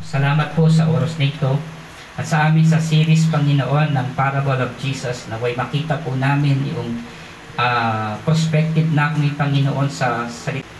Salamat po sa oras na ito at sa amin sa series Panginoon ng Parable of Jesus na way makita po namin yung ah, perspective na ni Panginoon sa salita.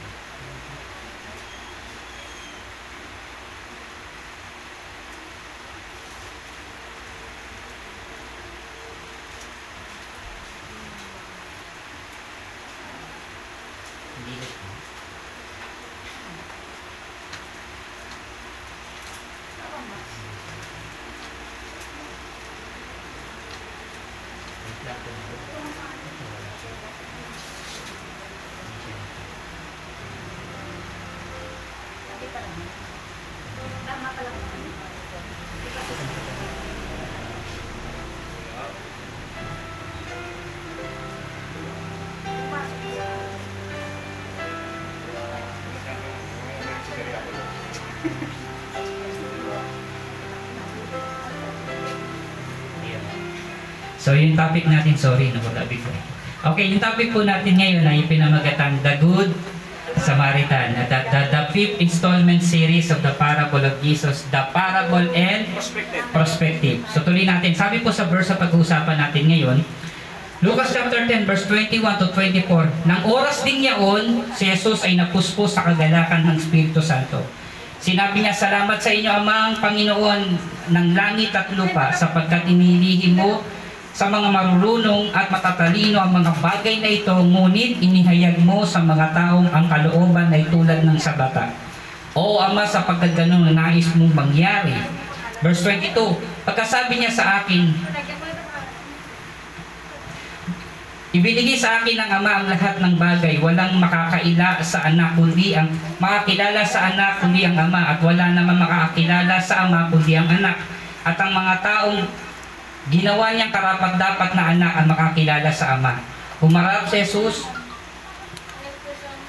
So yung topic natin, sorry, nabagabi ko. Okay, yung topic po natin ngayon ay pinamagatang The Good Samaritan. The, the, the fifth installment series of the Parable of Jesus, The Parable and Perspective. Perspective. So tuloy natin. Sabi po sa verse sa pag-uusapan natin ngayon, Lucas chapter 10 verse 21 to 24. Nang oras din yaon, si Jesus ay napuspos sa kagalakan ng Espiritu Santo. Sinabi niya, salamat sa inyo amang Panginoon ng langit at lupa sapagkat inilihim mo sa mga marurunong at matatalino ang mga bagay na ito, ngunit inihayag mo sa mga taong ang kalooban ay tulad ng sa bata. O Ama, sapagkat ganun na nais mong mangyari. Verse 22, pagkasabi niya sa akin, Ibinigay sa akin ng Ama ang lahat ng bagay, walang makakaila sa anak kundi ang makakilala sa anak kundi ang Ama at wala naman makakilala sa Ama kundi ang anak. At ang mga taong ginawa niyang karapat dapat na anak ang makakilala sa Ama. Humarap si Jesus,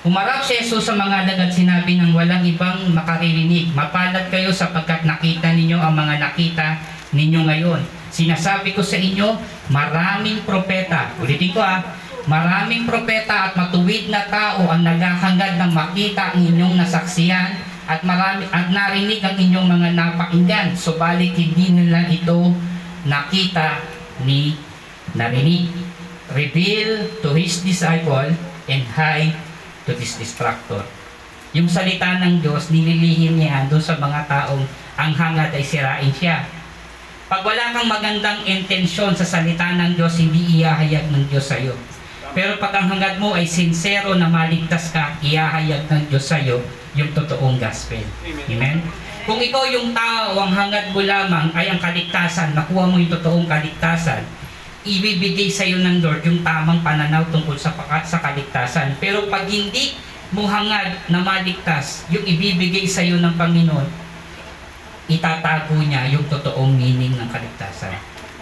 Humarap si Jesus sa mga alagad sinabi ng walang ibang makaririnig. Mapalad kayo sapagkat nakita ninyo ang mga nakita ninyo ngayon. Sinasabi ko sa inyo, maraming propeta. Ulitin ko ah, maraming propeta at matuwid na tao ang naghahangad ng makita ang inyong nasaksiyan at marami at narinig ang inyong mga napakinggan. Subalit hindi nila ito nakita ni narinig. Reveal to his disciple and hide to this distractor. Yung salita ng Diyos, nililihim niya doon sa mga taong ang hangad ay sirain siya. Pag wala kang magandang intensyon sa salita ng Diyos, hindi iahayag ng Diyos sa iyo. Pero pag ang hangad mo ay sincero na maligtas ka, iahayag ng Diyos sa iyo yung totoong gospel. Amen. Amen? Kung ikaw yung tao, ang hangad mo lamang ay ang kaligtasan, nakuha mo yung totoong kaligtasan, ibibigay sa iyo ng Lord yung tamang pananaw tungkol sa, paka- sa kaligtasan. Pero pag hindi mo hangad na maligtas, yung ibibigay sa iyo ng Panginoon, itatago niya yung totoong meaning ng kaligtasan.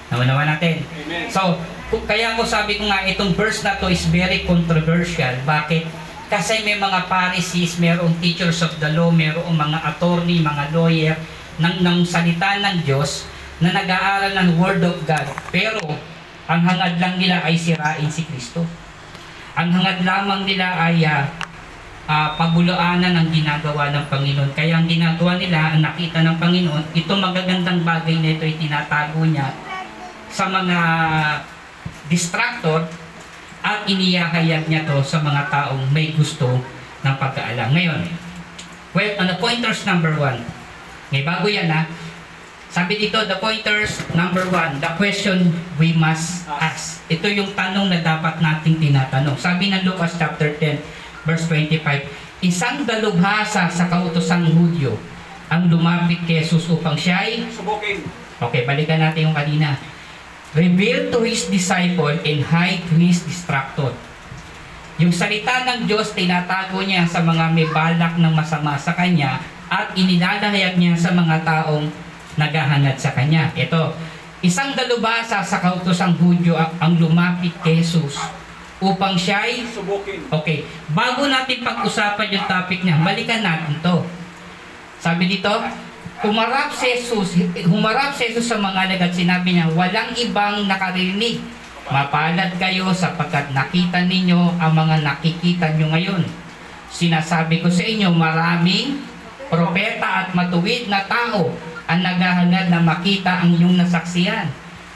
Nawa natin. Amen. So, kaya ko sabi ko nga, itong verse na to is very controversial. Bakit? Kasi may mga Pharisees, mayroong teachers of the law, mayroong mga attorney, mga lawyer ng, ng salita ng Diyos na nag-aaral ng Word of God. Pero, ang hangad lang nila ay sirain si Kristo. Ang hangad lamang nila ay ah, ah, pabulaanan ang ginagawa ng Panginoon. Kaya ang ginagawa nila, ang nakita ng Panginoon, itong magagandang bagay na ito ay tinatago niya sa mga distractor at iniyahayag niya to sa mga taong may gusto ng pagkaalam. Ngayon, well, on the pointers number one, may bago yan ha. Sabi dito, the pointers number one, the question we must ask. Ito yung tanong na dapat nating tinatanong. Sabi ng Lucas chapter 10, verse 25, Isang dalubhasa sa kautosang Hudyo ang lumapit kay Jesus upang siya ay Subukin. Okay, balikan natin yung kanina. Reveal to his disciple and hide to his distractor. Yung salita ng Diyos, tinatago niya sa mga may balak ng masama sa Kanya at inilalahayag niya sa mga taong naghahangad sa Kanya. Ito, isang dalubhasa sa kautosang Hudyo ang lumapit kay Jesus upang siya ay Subukin. Okay, bago natin pag-usapan yung topic niya, balikan natin to. Sabi dito, humarap si Jesus, humarap si Jesus sa mga alagad, sinabi niya, walang ibang nakarinig. Mapalad kayo sapagkat nakita ninyo ang mga nakikita nyo ngayon. Sinasabi ko sa inyo, maraming propeta at matuwid na tao ang naghahangad na makita ang inyong nasaksiyan.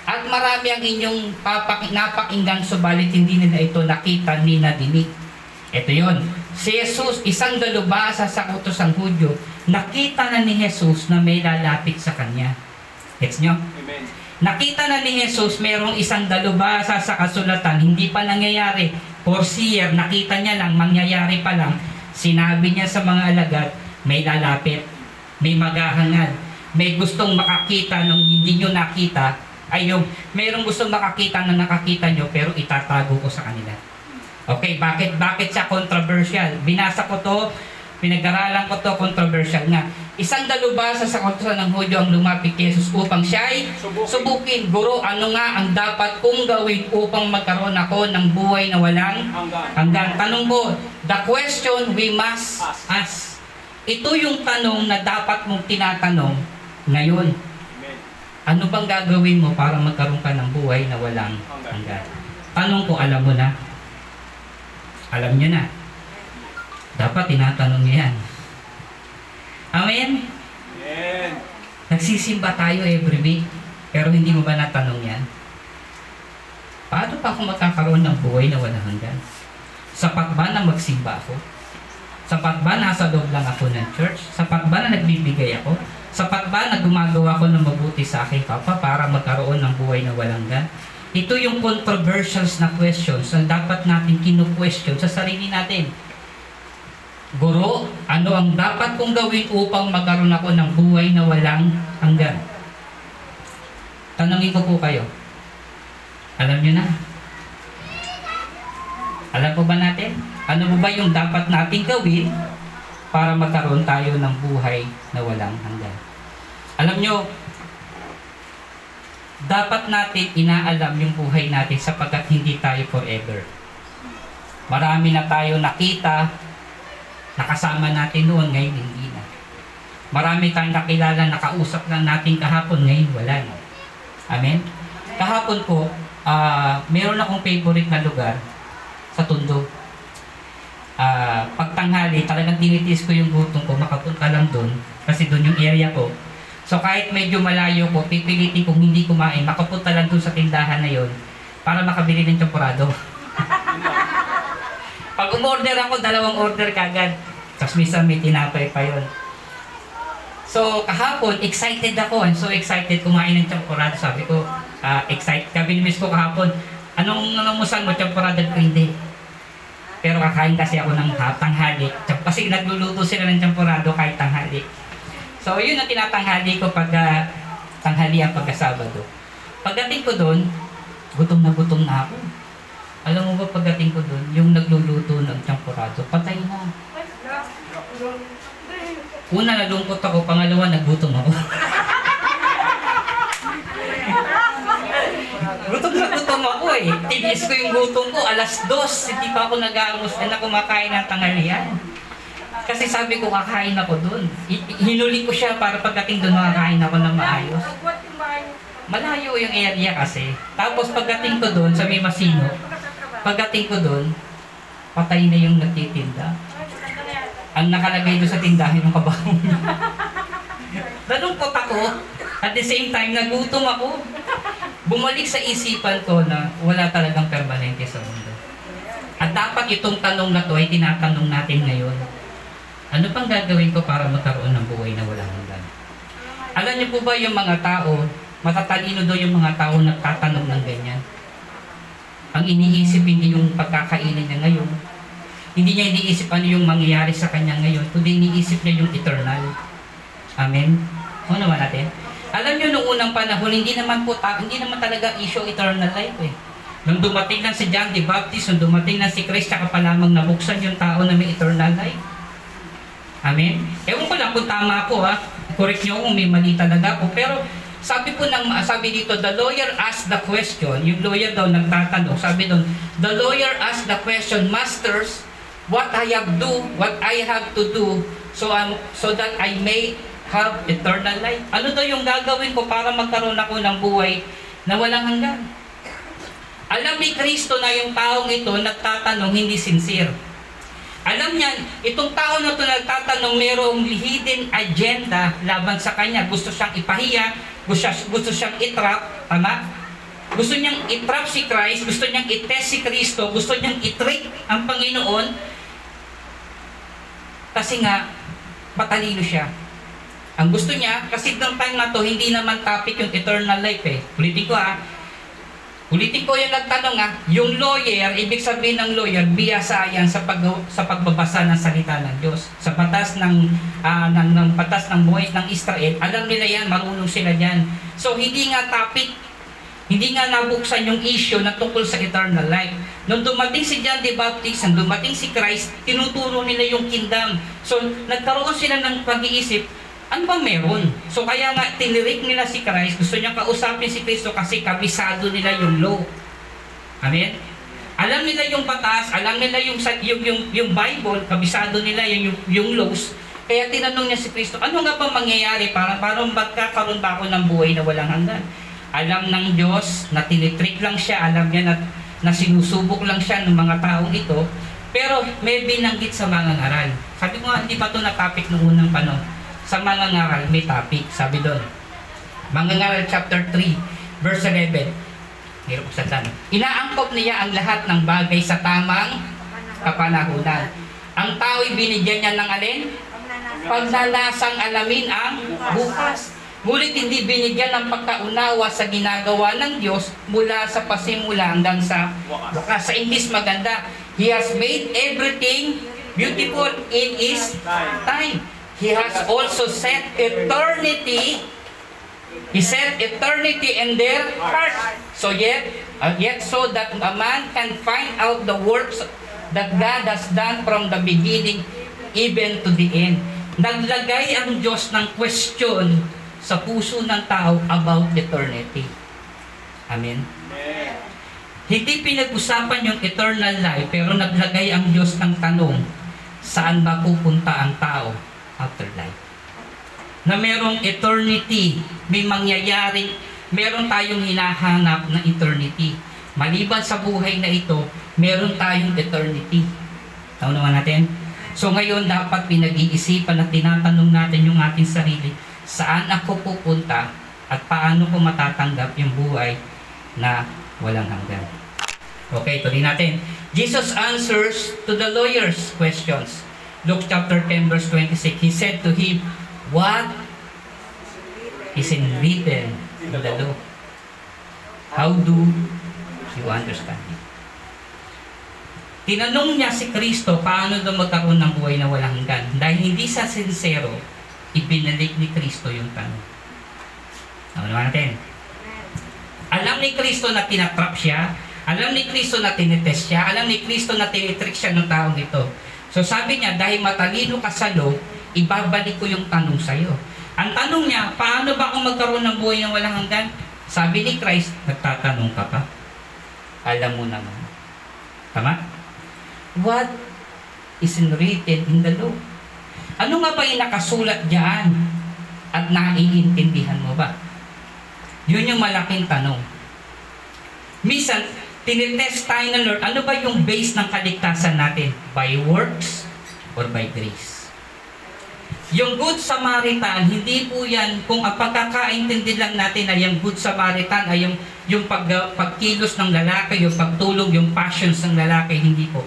At marami ang inyong papak- napakinggan subalit hindi nila ito nakita ni nadinig. Ito yon. Si Jesus, isang dalubhasa sa utos ng Hudyo, nakita na ni Jesus na may lalapit sa kanya. Gets nyo? Amen. Nakita na ni Jesus merong isang dalubhasa sa kasulatan, hindi pa nangyayari. Foreseer, nakita niya lang, mangyayari pa lang. Sinabi niya sa mga alagad, may lalapit, may maghahangad, may gustong makakita nung hindi nyo nakita, ay yung mayroong gustong makakita na nakakita nyo pero itatago ko sa kanila. Okay, bakit bakit siya controversial? Binasa ko to, pinag-aralan ko to, controversial nga. Isang dalubhasa sa kontra ng Hudyo ang lumapit kay Jesus upang siya ay Subukin. subukin. Guro, ano nga ang dapat kong gawin upang magkaroon ako ng buhay na walang Hanggang. hanggang. Tanong ko, the question we must Ask. ask. Ito yung tanong na dapat mong tinatanong ngayon. Amen. Ano bang gagawin mo para magkaroon ka ng buhay na walang hanggan? Tanong ko, alam mo na? Alam niyo na. Dapat tinatanong niyo yan. Amen? Amen. Nagsisimba tayo every week, pero hindi mo ba natanong yan? Paano pa ako magkakaroon ng buhay na walang hanggan? Sapat ba na magsimba ako? Sapat ba nasa loob lang ako ng church? Sapat ba na nagbibigay ako? Sapat ba na gumagawa ko ng mabuti sa aking kapwa para magkaroon ng buhay na walang hanggan? Ito yung controversials na questions na dapat natin kinu-question sa sarili natin. Guro, ano ang dapat kong gawin upang magkaroon ako ng buhay na walang hanggan? Tanungin ko po kayo. Alam nyo na. Alam po ba natin? Ano po ba yung dapat nating gawin para magkaroon tayo ng buhay na walang hanggan? Alam nyo, dapat natin inaalam yung buhay natin sapagkat hindi tayo forever. Marami na tayo nakita, nakasama natin noon, ngayon hindi na. Marami tayong nakilala, nakausap lang natin kahapon, ngayon wala na. Amen? Kahapon po, ah meron akong favorite na lugar sa Tondo. Ah, pagtanghali, talagang tinitis ko yung gutom ko, makapunta lang doon, kasi doon yung area ko. So kahit medyo malayo ko, pipilitin kong hindi kumain, makapunta lang doon sa tindahan na yon para makabili ng champorado. Pag umorder ako, dalawang order kagad. Tapos minsan may tinapay pa yon. So, kahapon, excited ako. I'm so excited kumain ng champorado. Sabi ko, ah, excited. Miss ko kahapon, anong nanamusan mo, champorado ko hindi. Pero kakain kasi ako ng ha- tanghali. Kasi nagluluto sila ng champorado kahit tanghali. So, yun ang tinatanghali ko pag ah, tanghali ang pagkasabado. Pagdating ko doon, gutom na gutom na ako. Alam mo ba pagdating ko doon, yung nagluluto ng champorado, patay na. Una, nalungkot ako. Pangalawa, nagutom ako. gutom na gutom ako eh. Tinis ko yung gutom ko. Alas dos, hindi pa ako nag-aamos na kumakain ng tanghalian. Kasi sabi ko, kakain ako doon. Hinuli ko siya para pagdating doon, makakain ako ng maayos. Malayo yung area kasi. Tapos pagdating ko doon, sa may masino, pagdating ko doon, patay na yung nagtitinda. Ang nakalagay doon sa tindahan ng kabaho niya. Nalungkot ako. At the same time, nagutom ako. Bumalik sa isipan ko na wala talagang permanente sa mundo. At dapat itong tanong na to ay tinatanong natin ngayon. Ano pang gagawin ko para magkaroon ng buhay na walang hanggan? Alam niyo po ba yung mga tao, matatalino daw yung mga tao nagtatanong ng ganyan? Ang iniisip hindi yung pagkakainin niya ngayon, hindi niya iniisip ano yung mangyayari sa kanya ngayon, kundi iniisip niya yung eternal. Amen? O naman natin. Alam niyo nung unang panahon, hindi naman po ta- hindi naman talaga issue eternal life eh. Nung dumating lang si John the Baptist, nung dumating lang si Christ, tsaka pa lamang nabuksan yung tao na may eternal life. Amen? Ewan ko lang kung tama ako ha. Correct niyo kung may mali talaga ako. Pero sabi po ng, sabi dito, the lawyer asked the question, yung lawyer daw nagtatanong, sabi doon, the lawyer asked the question, Masters, what I have do, what I have to do, so um, so that I may have eternal life. Ano daw yung gagawin ko para magkaroon ako ng buhay na walang hanggan? Alam ni Kristo na yung taong ito nagtatanong hindi sincere. Alam niya, itong tao na ito nagtatanong mayroong hidden agenda laban sa kanya. Gusto siyang ipahiya, gusto, gusto siyang itrap, tama? Gusto niyang itrap si Christ, gusto niyang itest si Kristo, gusto niyang itrick ang Panginoon. Kasi nga, matalino siya. Ang gusto niya, kasi ng time na to, hindi naman topic yung eternal life eh. Ulitin ko ah, Ulitin ko yung nagtanong ha, yung lawyer, ibig sabihin ng lawyer, biyasa yan sa, pag, sa pagbabasa ng salita ng Diyos. Sa batas ng, uh, ng, ng batas ng buhay ng Israel, alam nila yan, marunong sila yan. So hindi nga topic, hindi nga nabuksan yung issue na tungkol sa eternal life. Nung dumating si John the Baptist, nung dumating si Christ, tinuturo nila yung kingdom. So nagkaroon sila ng pag-iisip, ano ba meron? So kaya nga tinirik nila si Christ, gusto niya kausapin si Kristo kasi kabisado nila yung law. Amen? Alam nila yung batas, alam nila yung yung yung, yung Bible, kabisado nila yung, yung yung laws. Kaya tinanong niya si Kristo, ano nga ba mangyayari para parang magkakaroon ba ako ng buhay na walang hanggan? Alam ng Diyos na tinitrick lang siya, alam niya na, na sinusubok lang siya ng mga taong ito, pero may binanggit sa mga ngaral. Sabi ko nga, hindi pa ito na topic noong unang panahon sa mga ngaral may topic. Sabi doon, mga ngaral chapter 3, verse 11. Hirap sa tanong. Inaangkop niya ang lahat ng bagay sa tamang kapanahunan. Ang tao'y binigyan niya ng alin? Pagnanasang alamin ang bukas. Ngunit hindi binigyan ng pagkaunawa sa ginagawa ng Diyos mula sa pasimula hanggang sa bukas. Sa English maganda, He has made everything beautiful in His time. He has also set eternity. He set eternity in their heart. So yet, uh, yet so that a man can find out the works that God has done from the beginning even to the end. Naglagay ang Diyos ng question sa puso ng tao about eternity. Amen? Hindi pinag-usapan yung eternal life, pero naglagay ang Diyos ng tanong, saan ba pupunta ang tao afterlife. Na merong eternity, may mangyayaring, meron tayong hinahanap na eternity. Maliban sa buhay na ito, meron tayong eternity. Taon naman natin? So ngayon dapat pinag-iisipan at tinatanong natin yung ating sarili, saan ako pupunta at paano ko matatanggap yung buhay na walang hanggan. Okay, tuloy natin. Jesus answers to the lawyer's questions. Luke chapter 10 verse 26, he said to him, What is in written in the law? How do you understand it? Tinanong niya si Kristo paano daw magkaroon ng buhay na walang hanggan. Dahil hindi sa sincero, ibinalik ni Kristo yung tanong. Ano naman natin? Alam ni Kristo na tinatrap siya, alam ni Kristo na tinitest siya, alam ni Kristo na tinitrick siya ng taong ito. So sabi niya, dahil matalino ka sa law, ibabalik ko yung tanong sa iyo. Ang tanong niya, paano ba ako magkaroon ng buhay ng walang hanggan? Sabi ni Christ, nagtatanong ka pa? Alam mo naman. Tama? What is written in the law? Ano nga ba yung nakasulat diyan? At naiintindihan mo ba? Yun yung malaking tanong. Minsan, tinitest tayo ng Lord, ano ba yung base ng kaligtasan natin? By works or by grace? Yung Good Samaritan, hindi po yan, kung ang pagkakaintindi lang natin na yung Good Samaritan ay yung, yung pag, pagkilos ng lalaki, yung pagtulong, yung passions ng lalaki, hindi po.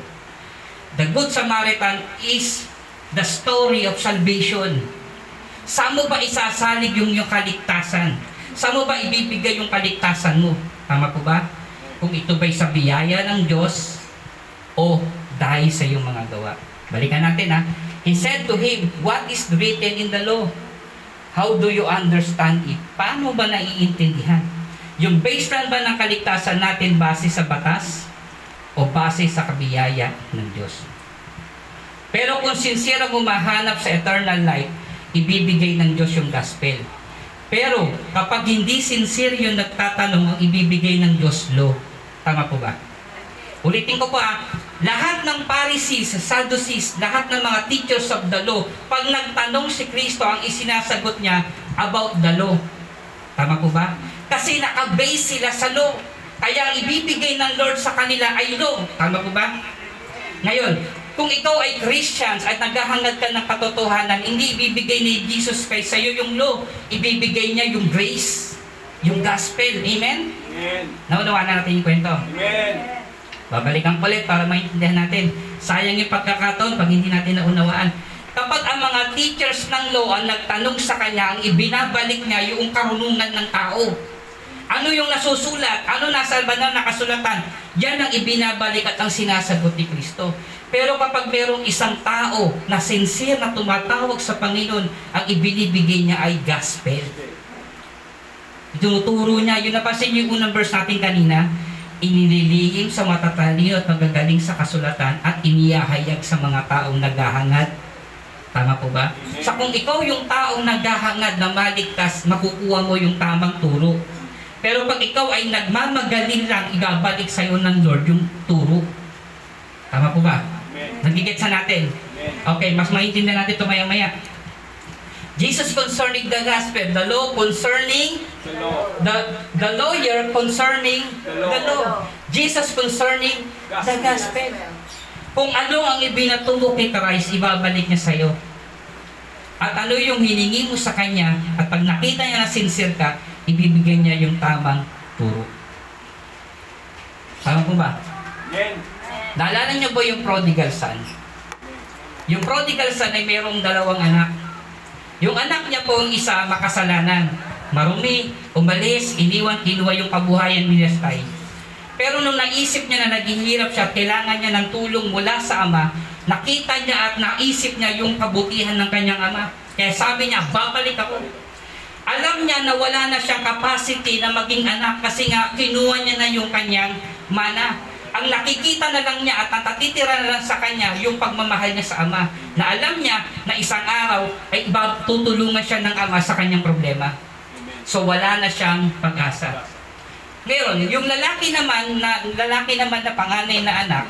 The Good Samaritan is the story of salvation. Saan mo ba isasalig yung, yung kaligtasan? Saan mo ba ibibigay yung kaligtasan mo? Tama po ba? Kung ito ba'y sa biyaya ng Diyos o dahil sa iyong mga gawa. Balikan natin ha. He said to him, What is written in the law? How do you understand it? Paano ba naiintindihan? Yung baseline ba ng kaligtasan natin base sa batas o base sa kabiyaya ng Diyos? Pero kung sincere mo mahanap sa eternal life, ibibigay ng Diyos yung gospel. Pero kapag hindi sincere yung nagtatanong ang ibibigay ng Diyos law, tama po ba? Ulitin ko po ah, lahat ng Pharisees, Sadducees, lahat ng mga teachers of the law, pag nagtanong si Kristo, ang isinasagot niya about the law. Tama po ba? Kasi nakabase sila sa law. Kaya ang ibibigay ng Lord sa kanila ay law. Tama po ba? Ngayon, Kung ikaw ay Christians at naghahangad ka ng katotohanan, hindi ibibigay ni Jesus kay sa'yo yung law. Ibibigay niya yung grace, yung gospel. Amen? Amen. Naunawa na natin yung kwento. Amen. Babalikan ko ulit para maintindihan natin. Sayang yung pagkakataon pag hindi natin naunawaan. Kapag ang mga teachers ng law ang nagtanong sa kanya, ang ibinabalik niya yung karunungan ng tao. Ano yung nasusulat? Ano nasa banal na kasulatan? Yan ang ibinabalik at ang sinasagot ni Kristo. Pero kapag merong isang tao na sincere na tumatawag sa Panginoon, ang ibinibigay niya ay gospel. Tinuturo niya, yun napansin niyo yung unang verse natin kanina, inililihim sa matatalino at magagaling sa kasulatan at iniyahayag sa mga taong naghahangad. Tama po ba? Sa kung ikaw yung taong naghahangad na maligtas, makukuha mo yung tamang turo. Pero pag ikaw ay nagmamagaling lang, ibabalik sa'yo ng Lord yung turo. Tama po ba? Nagigit sa natin. Amen. Okay, mas maintindihan natin ito maya-maya. Jesus concerning the gospel, the law concerning The law. the the lawyer concerning The law. the law. Jesus concerning the Gospel. Kung ano ang ibinaturo kay Christ, ibabalik niya sa iyo. At ano yung hiningi mo sa kanya, at pag nakita niya na sincere ka, ibibigay niya yung tamang turo. Tama po ba? Amen. Naalala niyo ba yung prodigal son? Yung prodigal son ay mayroong dalawang anak. Yung anak niya po ang isa makasalanan. Marumi, umalis, iniwan, kinuha yung kabuhayan ni Nestay. Pero nung naisip niya na naghihirap siya kailangan niya ng tulong mula sa ama, nakita niya at naisip niya yung kabutihan ng kanyang ama. Kaya sabi niya, babalik ako. Alam niya na wala na siyang capacity na maging anak kasi nga kinuha niya na yung kanyang mana. Ang nakikita na lang niya at natatitira na lang sa kanya yung pagmamahal niya sa ama. Na alam niya na isang araw ay tutulungan siya ng ama sa kanyang problema. So wala na siyang pag-asa. Ngayon, yung lalaki naman na lalaki naman na panganay na anak,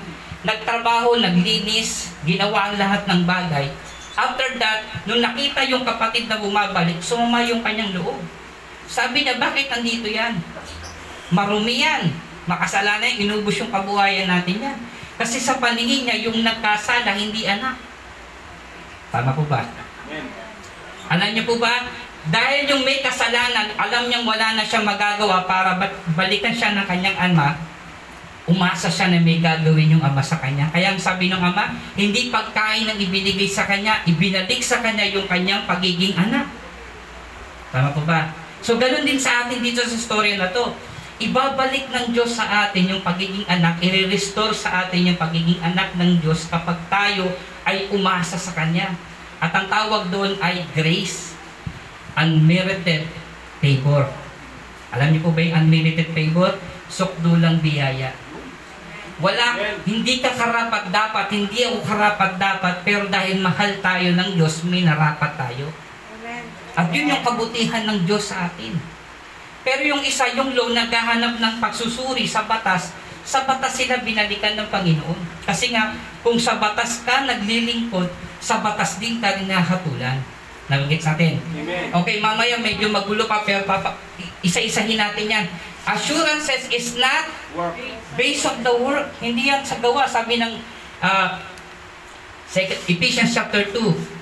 nagtrabaho, naglinis, ginawa ang lahat ng bagay. After that, nung nakita yung kapatid na bumabalik, sumama yung kanyang loob. Sabi niya, bakit nandito yan? Marumi yan. Makasalanan, inubos yung kabuhayan natin yan. Kasi sa paningin niya, yung nagkasala, hindi anak. Tama po ba? Amen. Alam niyo po ba, dahil yung may kasalanan, alam niyang wala na siyang magagawa para ba- balikan siya ng kanyang ama, umasa siya na may gagawin yung ama sa kanya. Kaya ang sabi ng ama, hindi pagkain ang ibinigay sa kanya, ibinalik sa kanya yung kanyang pagiging anak. Tama po ba? So ganun din sa atin dito sa storya na to. Ibabalik ng Diyos sa atin yung pagiging anak, i-restore sa atin yung pagiging anak ng Diyos kapag tayo ay umasa sa Kanya. At ang tawag doon ay grace. Unmerited favor. Alam niyo po ba yung unmerited favor? Sukdulang biyaya. Wala, hindi ka karapat dapat, hindi ako karapat dapat, pero dahil mahal tayo ng Diyos, may narapat tayo. At yun yung kabutihan ng Diyos sa atin. Pero yung isa, yung law, naghahanap ng pagsusuri sa batas, sa batas sila binalikan ng Panginoon. Kasi nga, kung sa batas ka naglilingkod, sa batas din ka rinahatulan. Nabigit sa atin. Amen. Okay, mamaya medyo magulo pa, pero papa, isa-isahin natin yan. Assurances is not Work. based on the work. Hindi yan sa gawa. Sabi ng ah, second, Ephesians chapter 2.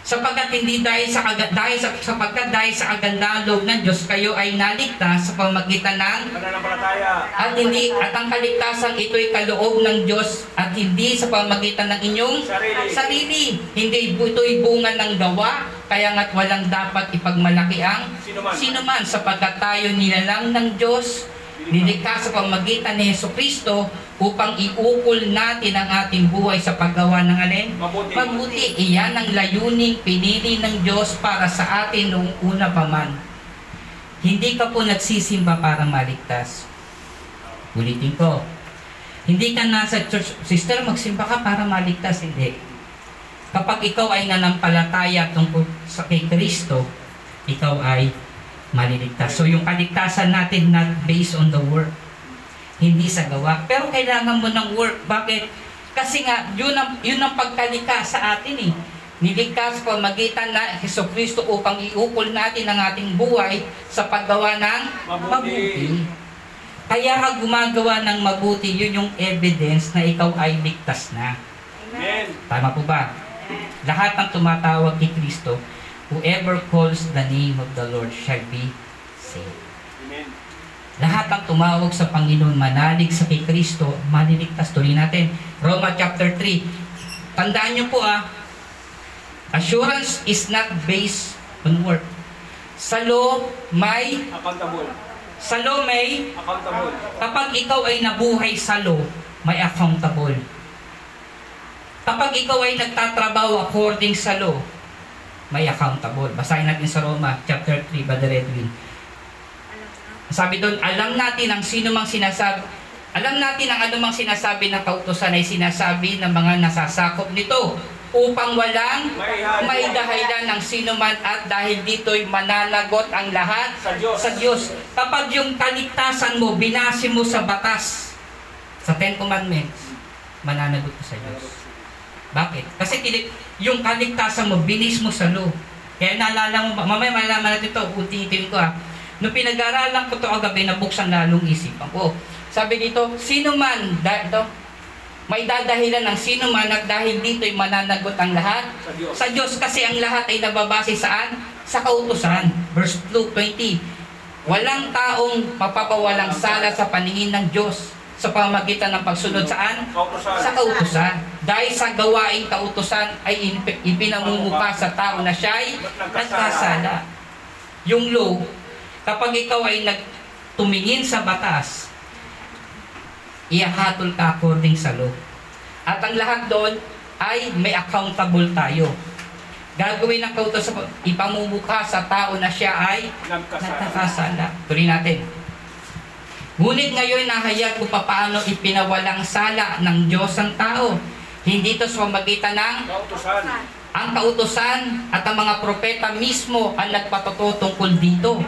Sapagkat hindi dahil sa aga- dahil sa sapagkat dahil sa kagandahan loob ng Diyos kayo ay naligtas sa pamagitan ng Pananampalataya. at hindi at ang kaligtasan ito'y kaloob ng Diyos at hindi sa pamagitan ng inyong Sarili. sarili. Hindi ito'y bunga ng gawa, kaya nga't walang dapat ipagmalaki ang Sino man. sino man sapagkat tayo nilalang ng Diyos, nilikha sa pamagitan ni Yeso Kristo upang iukol natin ang ating buhay sa paggawa ng alin? Mabuti. Mabuti, iyan ang layuning pinili ng Diyos para sa atin noong una pa man. Hindi ka po nagsisimba para maligtas. Ulitin ko. Hindi ka nasa church, sister, magsimba ka para maligtas. Hindi. Kapag ikaw ay nanampalataya tungkol sa kay Kristo, ikaw ay maliligtas. So yung kaligtasan natin not based on the work, hindi sa gawa. Pero kailangan mo ng work. Bakit? Kasi nga, yun ang, yun ang pagkalika sa atin eh. Niligtas ko magitan na Heso Kristo upang iukol natin ang ating buhay sa paggawa ng Mabuti. mabuti. Kaya ka gumagawa ng mabuti, yun yung evidence na ikaw ay ligtas na. Amen. Tama po ba? Lahat ng tumatawag kay Kristo, whoever calls the name of the Lord shall be saved. Amen. Lahat ng tumawag sa Panginoon, manalig sa kay Kristo, maliligtas. Tuloy natin. Roma chapter 3. Tandaan niyo po ah, assurance is not based on work. Sa law, may, Accountable. sa law may, Accountable. kapag ikaw ay nabuhay sa law, may accountable. Kapag ikaw ay nagtatrabaho according sa law, may accountable. Basahin natin sa Roma, chapter 3, Brother Edwin. Sabi doon, alam natin ang sino mang sinasabi, alam natin ang anumang sinasabi ng kautosan ay sinasabi ng mga nasasakop nito upang walang may dahilan ng sino man at dahil dito'y mananagot ang lahat Sa Diyos. sa Diyos. Kapag yung kaligtasan mo, binasi mo sa batas, sa Ten Commandments, mananagot ka sa Diyos. Bakit? Kasi yung kaligtasan mo, binis mo sa law. Kaya naalala mo, mamaya malalaman natin ito, unti-untiin ko ah. Nung pinag-aralan ko ito kagabi, nabuksan lalong isipan ko. Sabi dito, sino man, da, ito, may dadahilan ng sino man at dahil dito'y mananagot ang lahat Sa Diyos. sa Diyos kasi ang lahat ay nababase saan? Sa kautusan. Verse 2, 20. Walang taong mapapawalang sala sa paningin ng Diyos sa pamagitan ng pagsunod saan? Kautosan. Sa kautusan. Dahil sa gawaing kautusan ay in- ipinamumuka sa tao na siya'y nagkasala. Yung law, kapag ikaw ay nagtumingin sa batas, ihahatol ka according sa law. At ang lahat doon ay may accountable tayo. Gagawin ng kautos ipamumuka sa tao na siya ay Nagkasala. Tuloy natin. Ngunit ngayon nahayag kung paano ipinawalang sala ng Diyos ang tao. Hindi ito sa pamagitan ng Kautosan. ang kautosan at ang mga propeta mismo ang nagpatuto tungkol dito.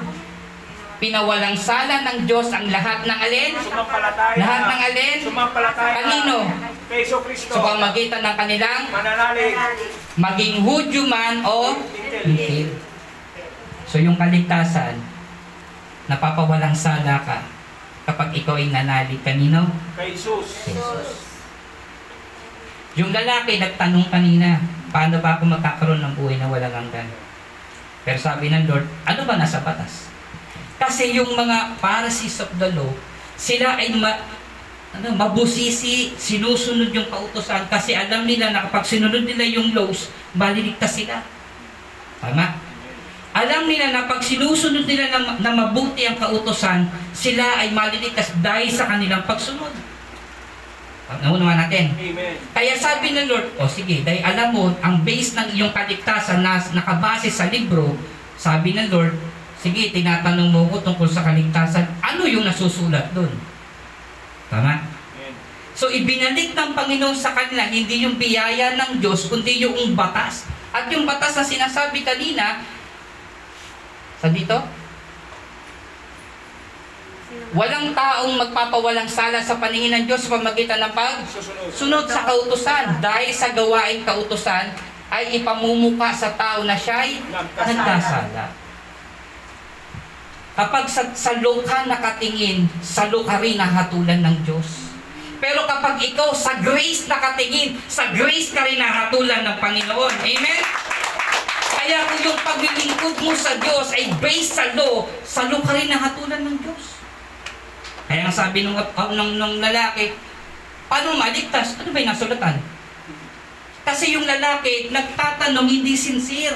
Pinawalang sala ng Diyos ang lahat ng alin? Sumampalataya. Lahat ng alin? Sumampalataya. Kanino? Kay Iso Kristo. Sa pamagitan ng kanilang Mananalig. maging Hudyo man o. Hintil. So yung kaligtasan, napapawalang sala ka kapag ikaw ay nanalig kanino? Kay Jesus. Jesus. Yung lalaki nagtanong kanina, paano ba ako magkakaroon ng buhay na walang hanggan? Pero sabi ng Lord, ano ba nasa batas? Kasi yung mga Pharisees of the law, sila ay ma, ano, mabusisi, sinusunod yung kautosan kasi alam nila na kapag sinunod nila yung laws, maliligtas sila. Tama? Alam nila na pag sinusunod nila na, na mabuti ang kautosan, sila ay maliligtas dahil sa kanilang pagsunod. Naunawa natin. Amen. Kaya sabi ng Lord, o sige, dahil alam mo, ang base ng iyong kaligtasan na nakabase sa libro, sabi ng Lord, sige, tinatanong mo ko tungkol sa kaligtasan, ano yung nasusulat doon? Tama? Amen. So ibinalik ng Panginoon sa kanila hindi yung biyaya ng Diyos kundi yung batas. At yung batas na sinasabi kanina sa dito, walang taong magpapawalang sala sa paningin ng Diyos sa pamagitan ng pag Susunod. sunod sa kautusan dahil sa gawaing kautusan ay ipamumuka sa tao na siya'y Nagkasala. nagkasala. Kapag sa, sa ka nakatingin, sa ka rin nahatulan ng Diyos. Pero kapag ikaw sa grace nakatingin, sa grace ka rin nahatulan ng Panginoon. Amen? Kaya kung yung paglilingkod mo sa Diyos ay based sa law, sa law ka rin nahatulan ng Diyos. Kaya ang sabi nung, uh, nung, nung lalaki, paano maligtas? Ano ba yung nasulatan? Kasi yung lalaki, nagtatanong, hindi sincere.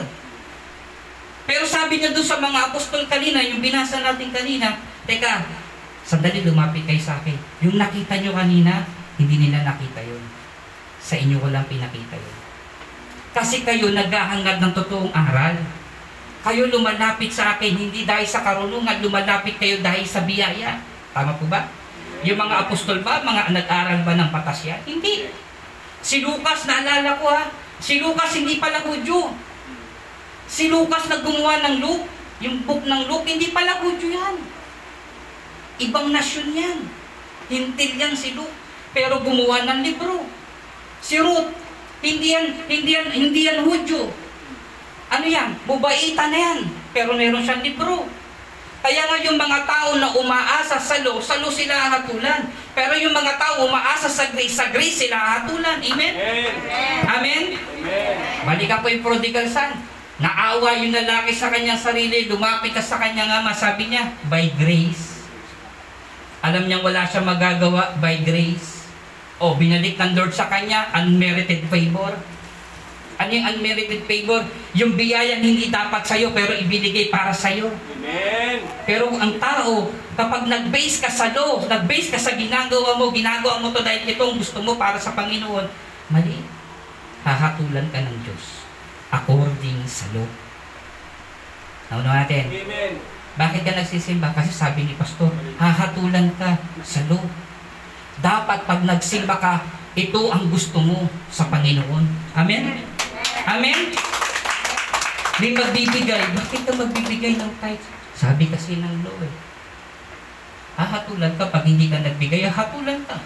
Pero sabi niya doon sa mga apostol kanina, yung binasa natin kanina, Teka, sandali lumapit kayo sa akin. Yung nakita nyo kanina, hindi nila nakita yun. Sa inyo ko lang pinakita yun. Kasi kayo naghahangad ng totoong aral. Kayo lumalapit sa akin, hindi dahil sa karunungan, lumalapit kayo dahil sa biyaya. Tama po ba? Yung mga apostol ba, mga nag-aral ba ng patas yan? Hindi. Si Lucas, naalala ko ha, si Lucas hindi pala Hudyo. Si Lucas na ng Luke, yung book ng Luke, hindi pala Hudyo yan. Ibang nasyon yan. Hintil yan si Luke. Pero gumawa ng libro. Si Ruth, hindi yan, hindi yan, hindi yan Hudyo. Ano yan? Bubaita na yan. Pero meron siyang libro. Kaya nga yung mga tao na umaasa sa law, sa law sila hatulan. Pero yung mga tao umaasa sa grace, sa grace sila hatulan. Amen? Amen. Amen? Amen. Balikan po yung prodigal son. Naawa yung lalaki sa kanyang sarili, lumapit ka sa kanyang ama, sabi niya, by grace. Alam niyang wala siya magagawa by grace. O, binalik ng Lord sa kanya, unmerited favor. Ano yung unmerited favor? Yung biyayang hindi dapat sa'yo pero ibinigay para sa'yo. Amen. Pero ang tao, kapag nag-base ka sa law, nag-base ka sa ginagawa mo, ginagawa mo to dahil ito ang gusto mo para sa Panginoon, mali. Hahatulan ka ng Diyos according sa law. Naunawa natin. Amen. Bakit ka nagsisimba? Kasi sabi ni Pastor, hahatulan ka sa law. Dapat pag nagsimba ka, ito ang gusto mo sa Panginoon. Amen? Amen? May magbibigay. Bakit ka magbibigay ng tithes? Sabi kasi ng law eh. Hahatulan ka pag hindi ka nagbigay, hahatulan ka.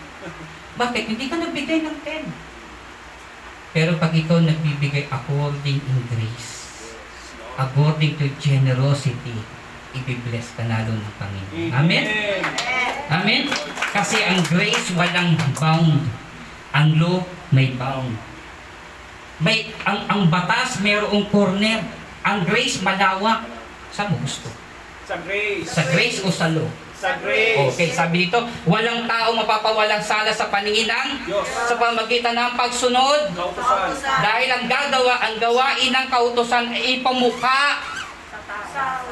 Bakit? Hindi ka nagbigay ng 10. Pero pag ikaw nagbibigay according in grace, according to generosity, ibibless ka na ng Panginoon. Amen? Amen? Kasi ang grace walang bound. Ang law may bound. May, ang, ang batas mayroong corner. Ang grace malawak. Saan mo gusto? Sa grace. Sa grace o sa law? Sa grace. Okay, sabi dito, walang tao mapapawalang sala sa paningin ng Diyos. sa pamagitan ng pagsunod Kautosan. dahil ang gagawa, ang gawain ng kautosan ay ipamukha.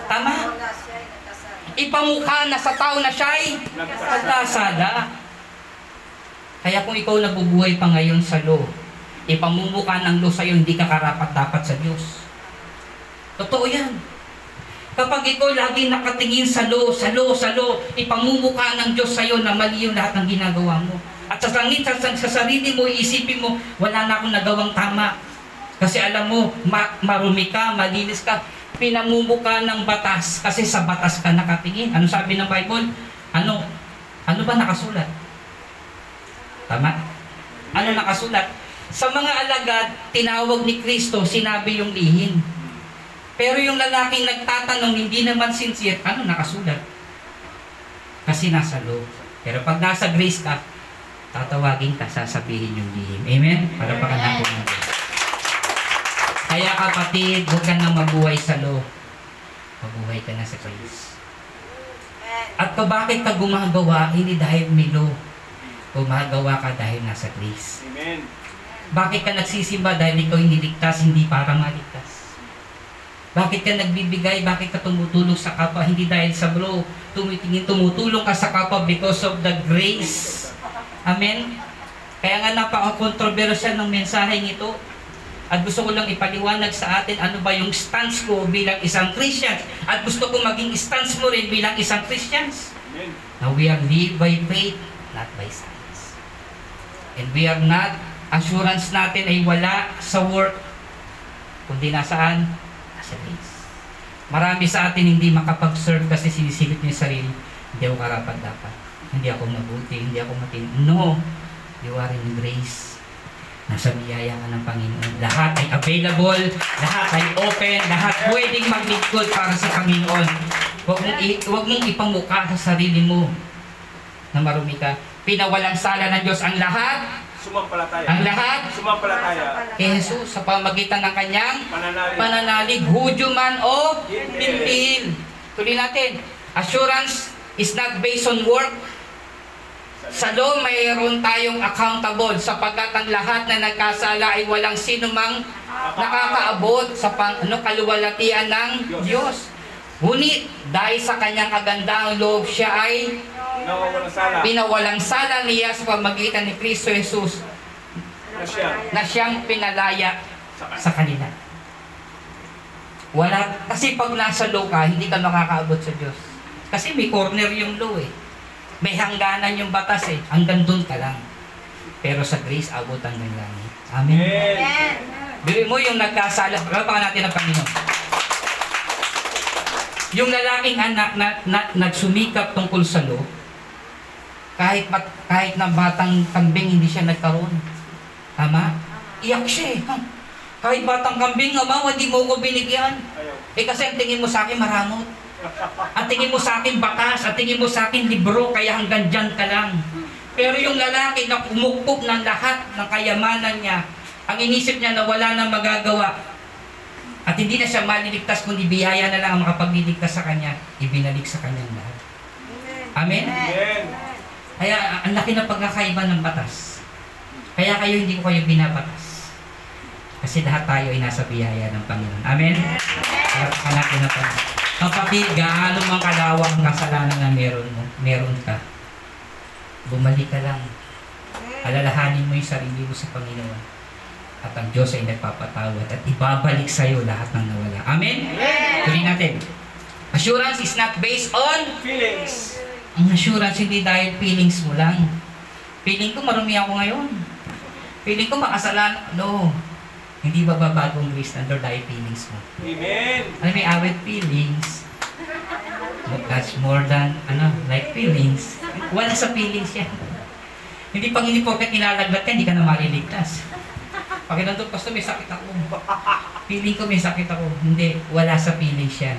Tama? Ipamukha na sa tao na siya'y nagkasala. Kaya kung ikaw nabubuhay pa ngayon sa law, ipamumukha ng law sa'yo, hindi ka karapat dapat sa Diyos. Totoo yan. Kapag ikaw lagi nakatingin sa law, sa law, sa law, ipamumukha ng Diyos sa'yo na mali yung lahat ng ginagawa mo. At sa sangit, sa, sa, sa sarili mo, iisipin mo, wala na akong nagawang tama. Kasi alam mo, ma- marumi ka, malinis ka, pinamumuka ng batas kasi sa batas ka nakatingin. Ano sabi ng Bible? Ano? Ano ba nakasulat? Tama? Ano nakasulat? Sa mga alagad, tinawag ni Kristo, sinabi yung lihin. Pero yung lalaking nagtatanong, hindi naman sincere, ano nakasulat? Kasi nasa loob. Pero pag nasa grace ka, tatawagin ka, sasabihin yung lihim. Amen? Para pa ng Diyos. Kaya kapatid, huwag ka nang mabuhay sa law. Mabuhay ka na sa grace. At kung bakit ka gumagawa, hindi dahil may law. Gumagawa ka dahil nasa grace. Amen. Bakit ka nagsisimba dahil ikaw iniligtas, hindi para maligtas? Bakit ka nagbibigay? Bakit ka tumutulong sa kapwa? Hindi dahil sa bro. Tumitingin, tumutulong ka sa kapwa because of the grace. Amen? Kaya nga napaka-controversial ng mensaheng ito. At gusto ko lang ipaliwanag sa atin ano ba yung stance ko bilang isang Christian. At gusto ko maging stance mo rin bilang isang Christians. Amen. Now we are live by faith, not by sight. And we are not, assurance natin ay wala sa work, kundi nasaan? Nasa grace. Marami sa atin hindi makapag-serve kasi sinisilip niya sarili. Hindi ako karapat dapat. Hindi ako mabuti, hindi ako matindi. No! You are in grace. Nasa biyaya ka ng Panginoon. Lahat ay available, lahat ay open, lahat pwedeng maglingkod para sa Panginoon. Huwag mong, i- huwag mong ipamukha sa sarili mo na marumi ka. Pinawalang sala ng Diyos ang lahat, Sumampalataya. ang lahat Sumampalataya. kay Jesus sa pamagitan ng kanyang Pananalig. pananalig, Hudyo man o. Pintil. Tuloy natin. Assurance is not based on work. Sa law, mayroon tayong accountable sapagkat ang lahat na nagkasala ay walang sino mang nakakaabot sa pang, ano, kaluwalhatian ng Diyos. Ngunit dahil sa kanyang kagandahang loob, siya ay pinawalang sala niya sa pamagitan ni Kristo Jesus Na siya. na siyang pinalaya Sa kanila. Wala, kasi pag nasa law ka, hindi ka makakaabot sa Diyos. Kasi may corner yung law eh. May hangganan yung batas eh. Hanggang doon ka lang. Pero sa grace, abot hanggang langit. Amen. Amen. Bili mo yung nagkasala. Pagpapakan natin ang Panginoon. Yung lalaking anak na, na nagsumikap tungkol sa law, kahit, bat, kahit na batang kambing hindi siya nagkaroon. Tama? Iyak siya eh. "Hmm, Kahit batang kambing, ama, hindi mo ko binigyan. Eh kasi ang tingin mo sa akin maramot. Ang tingin mo sa akin batas, ang tingin mo sa akin libro, kaya hanggang dyan ka lang. Pero yung lalaki na kumukpok ng lahat ng kayamanan niya, ang inisip niya na wala nang magagawa, at hindi na siya maliligtas, kundi biyaya na lang ang makapagliligtas sa kanya, ibinalik sa kanyang lahat. Amen? Amen. Kaya ang laki ng pagkakaiba ng batas. Kaya kayo hindi ko kayo binabatas. Kasi lahat tayo ay nasa biyaya ng Panginoon. Amen? Kaya natin na Panginoon. Kapatid, gaano mang kalawang ang kasalanan na meron mo, meron ka. Bumalik ka lang. Alalahanin mo yung sarili mo sa Panginoon. At ang Diyos ay nagpapatawad at ibabalik sa iyo lahat ng nawala. Amen? Tuloy natin. Assurance is not based on Feelings. ang assurance hindi dahil feelings mo lang. Feeling ko marumi ako ngayon. Feeling ko makasalan. No. Hindi ba babagong grace na Lord dahil feelings mo? Amen. Alam mo, awit feelings. That's more than, ano, like feelings. Wala sa feelings yan. Hindi pang hindi porket nilalaglat ka, hindi ka na maliligtas. Pag nandun, pastor, may sakit ako. Feeling ko may sakit ako. Hindi, wala sa feelings yan.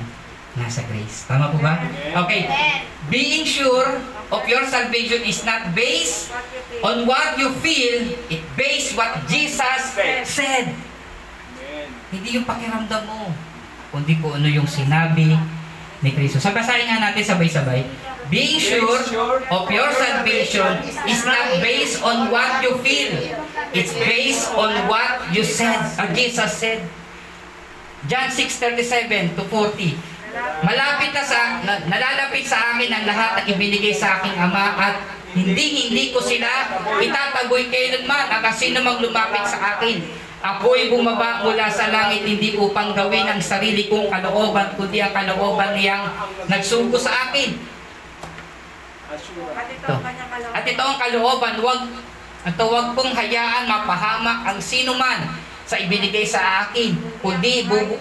Nasa grace. Tama po ba? Okay. Being sure of your salvation is not based on what you feel, it based what Jesus said. Hindi yung pakiramdam mo, kundi kung ano yung sinabi ni Kristo. Sabasahin nga natin sabay-sabay. Being sure of your salvation is not based on what you feel. It's based on what you said, uh, Jesus said. John 6:37 to 40. Malapit na sa na, nalalapit sa akin ang lahat ng ibinigay sa aking Ama at hindi hindi ko sila itataboy kailanman ang sino mang lumapit sa akin. Ako'y bumaba mula sa langit hindi upang gawin ang sarili kong kalooban kundi ang kalooban niyang nagsugo sa akin. Assurance. At ito ang kalooban, wag at huwag kong hayaan mapahamak ang sino man sa ibinigay sa akin, kundi bubu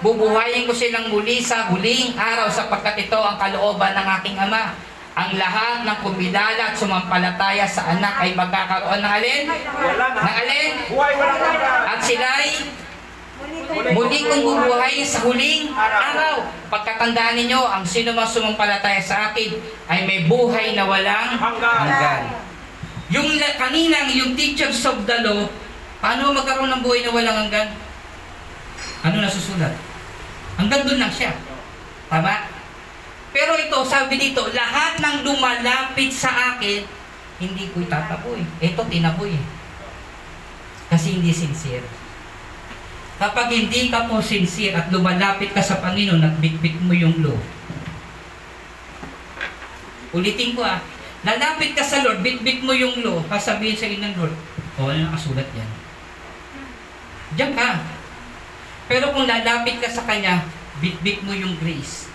bubuhayin ko silang muli sa huling araw sapagkat ito ang kalooban ng aking Ama. Ang lahat ng kumilala at sumampalataya sa anak ay magkakaroon ng alin? Wala na. Ng alin? Buhay walang hanggan. At sila'y muli kong bubuhayin sa huling araw. Pagkatandaan ninyo, ang sino mang sumampalataya sa akin ay may buhay na walang Hanggan. Yung kaninang, yung teachers of the law, paano magkaroon ng buhay na walang hanggan? Ano nasusulat? Hanggang doon lang siya. Tama? Pero ito, sabi dito, lahat ng lumalapit sa akin, hindi ko itataboy. Ito, tinaboy. eh. Kasi hindi sincere. Kapag hindi ka po sincere at lumalapit ka sa Panginoon at bitbit mo yung law, ulitin ko ah, lalapit ka sa Lord, bitbit mo yung law, sasabihin sa ng Lord, o ano nakasulat yan? Diyan ka. Pero kung lalapit ka sa Kanya, bitbit mo yung grace,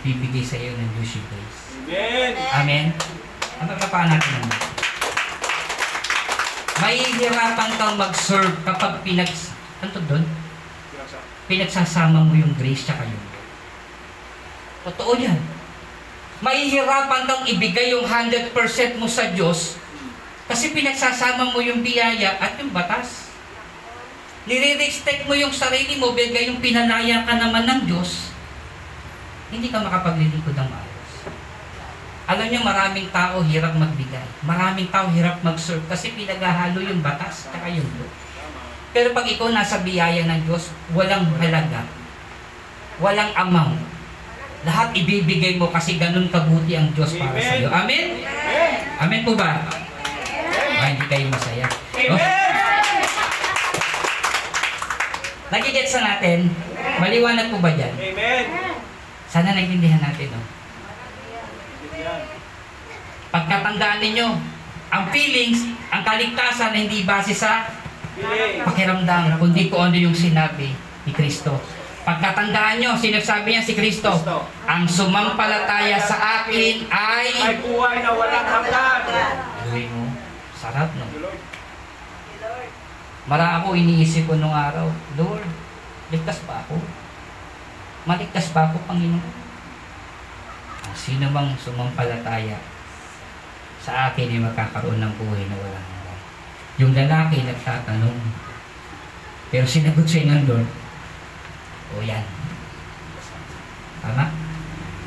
ibibigay sa iyo ng Diyos yung grace. Amen. Amen? Ang pagkapaan natin naman. Mahihirapan kang mag-serve kapag pinag... Ano doon? Pinagsasama mo yung grace yung law. Totoo yan. Mahihirapan kang ibigay yung 100% mo sa Diyos kasi pinagsasama mo yung biyaya at yung batas. Nire-respect mo yung sarili mo, bigay yung pinalaya ka naman ng Diyos, hindi ka makapaglilingkod ng maayos. Alam niyo, maraming tao hirap magbigay. Maraming tao hirap mag-serve kasi pinaghahalo yung batas at yung law. Pero pag ikaw nasa biyaya ng Diyos, walang halaga. Walang amount. Lahat ibibigay mo kasi ganun kabuti ang Diyos para sa iyo. Amen? Amen. Amen po ba? Ah, hindi kayo masaya. Oh, Amen. nagigets na natin? Maliwanag po ba dyan? Amen. Sana naintindihan natin, no? Pagkatandaan ninyo, ang feelings, ang kaligtasan na hindi base sa pakiramdam, kundi kung ano yung sinabi ni Kristo. Pagkatandaan nyo, sinasabi niya si Kristo, ang sumampalataya sa akin Ay ay... buhay na walang hanggan. Uy mo, sarap no? Mara ako iniisip ko nung araw, Lord, ligtas ba ako? Maligtas ba ako, Panginoon? Ang sino mang sumampalataya sa akin ay magkakaroon ng buhay na walang hanggan. Yung lalaki nagtatanong, pero sinagot siya ng Lord, o yan. Tama?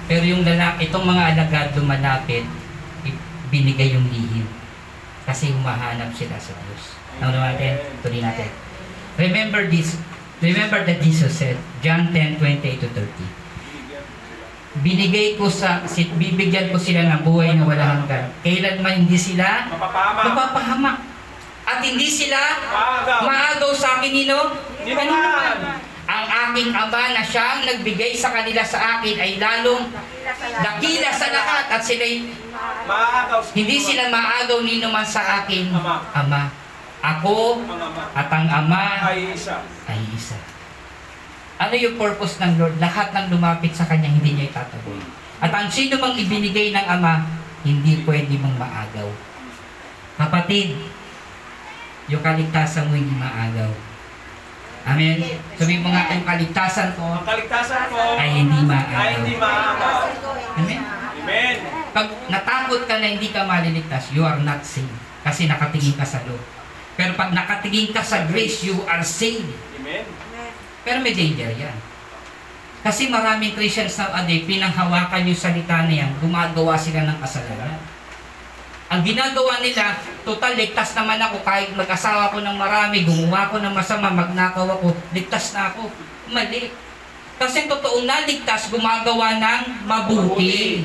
Pero yung lalaki, itong mga alagad lumalapit, binigay yung lihim. Kasi humahanap sila sa Diyos. Ano natin? Tuloy natin. Remember this. Remember that Jesus said, John 10, 28 to 30. Binigay ko sa, bibigyan ko sila ng buhay na walang hanggan. Kailanman hindi sila Mapapama. mapapahamak. At hindi sila Maagaw. maagaw sa akin, Nino. Hindi naman. Ang aking ama na siyang nagbigay sa kanila sa akin ay lalong dakila sa lahat at sila'y Maagaw. hindi sila maagaw ni naman sa akin, Ama. Ama. Ako at ang Ama Ay isa. Ay isa. Ano yung purpose ng Lord? Lahat ng lumapit sa Kanya, hindi niya itataboy. At ang sino mang ibinigay ng Ama, hindi pwede mong maagaw. Kapatid, yung kaligtasan mo hindi maagaw. Amen? Sabi mo nga, yung kaligtasan ko Ang kaligtasan ko ay hindi ay maagaw. hindi maagaw. Amen? Amen. Pag natakot ka na hindi ka maliligtas, you are not saved. Kasi nakatingin ka sa Lord. Pero pag nakatingin ka sa grace, you are saved. Amen. Pero may danger yan. Kasi maraming Christians nowadays, pinanghawakan yung salita na yan, gumagawa sila ng kasalanan. Ang ginagawa nila, total, ligtas naman ako kahit mag-asawa ko ng marami, gumawa ko ng masama, magnakaw ako, ligtas na ako. Mali. Kasi totoong naligtas, gumagawa ng mabuti.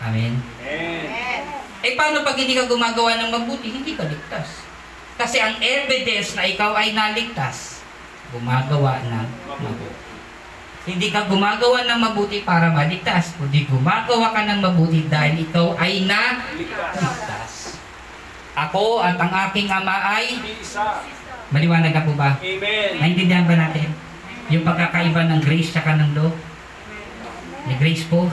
Amen. Amen. Eh paano pag hindi ka gumagawa ng mabuti, hindi ka ligtas. Kasi ang evidence na ikaw ay naligtas, gumagawa ng mabuti. Hindi ka gumagawa ng mabuti para maligtas, kundi gumagawa ka ng mabuti dahil ikaw ay Ligtas. naligtas. Ako at ang aking ama ay, maliwanag na po ba? Amen. Naintindihan ba natin? Yung pagkakaiba ng grace tsaka ng law? Ni grace po.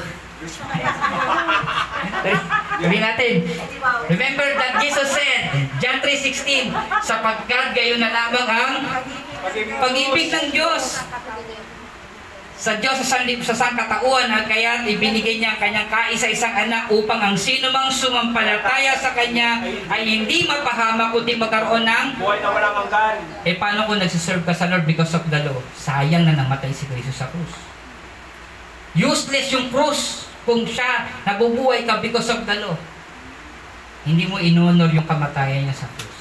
Sabi natin, Remember that Jesus said, John 3.16, sapagkat gayon na lamang ang pag-ibig ng Diyos sa Diyos sa, sanlip, sa sangkatauhan at kaya ibinigay niya ang kanyang kaisa-isang anak upang ang sino mang sumampalataya sa kanya ay hindi mapahamak kundi magkaroon ng Buhay na walang hanggan. eh paano kung nagsiserve ka sa Lord because of the law? Sayang na namatay si Kristo sa krus. Useless yung krus kung siya nabubuhay ka because of the law. Hindi mo inonor yung kamatayan niya sa krus.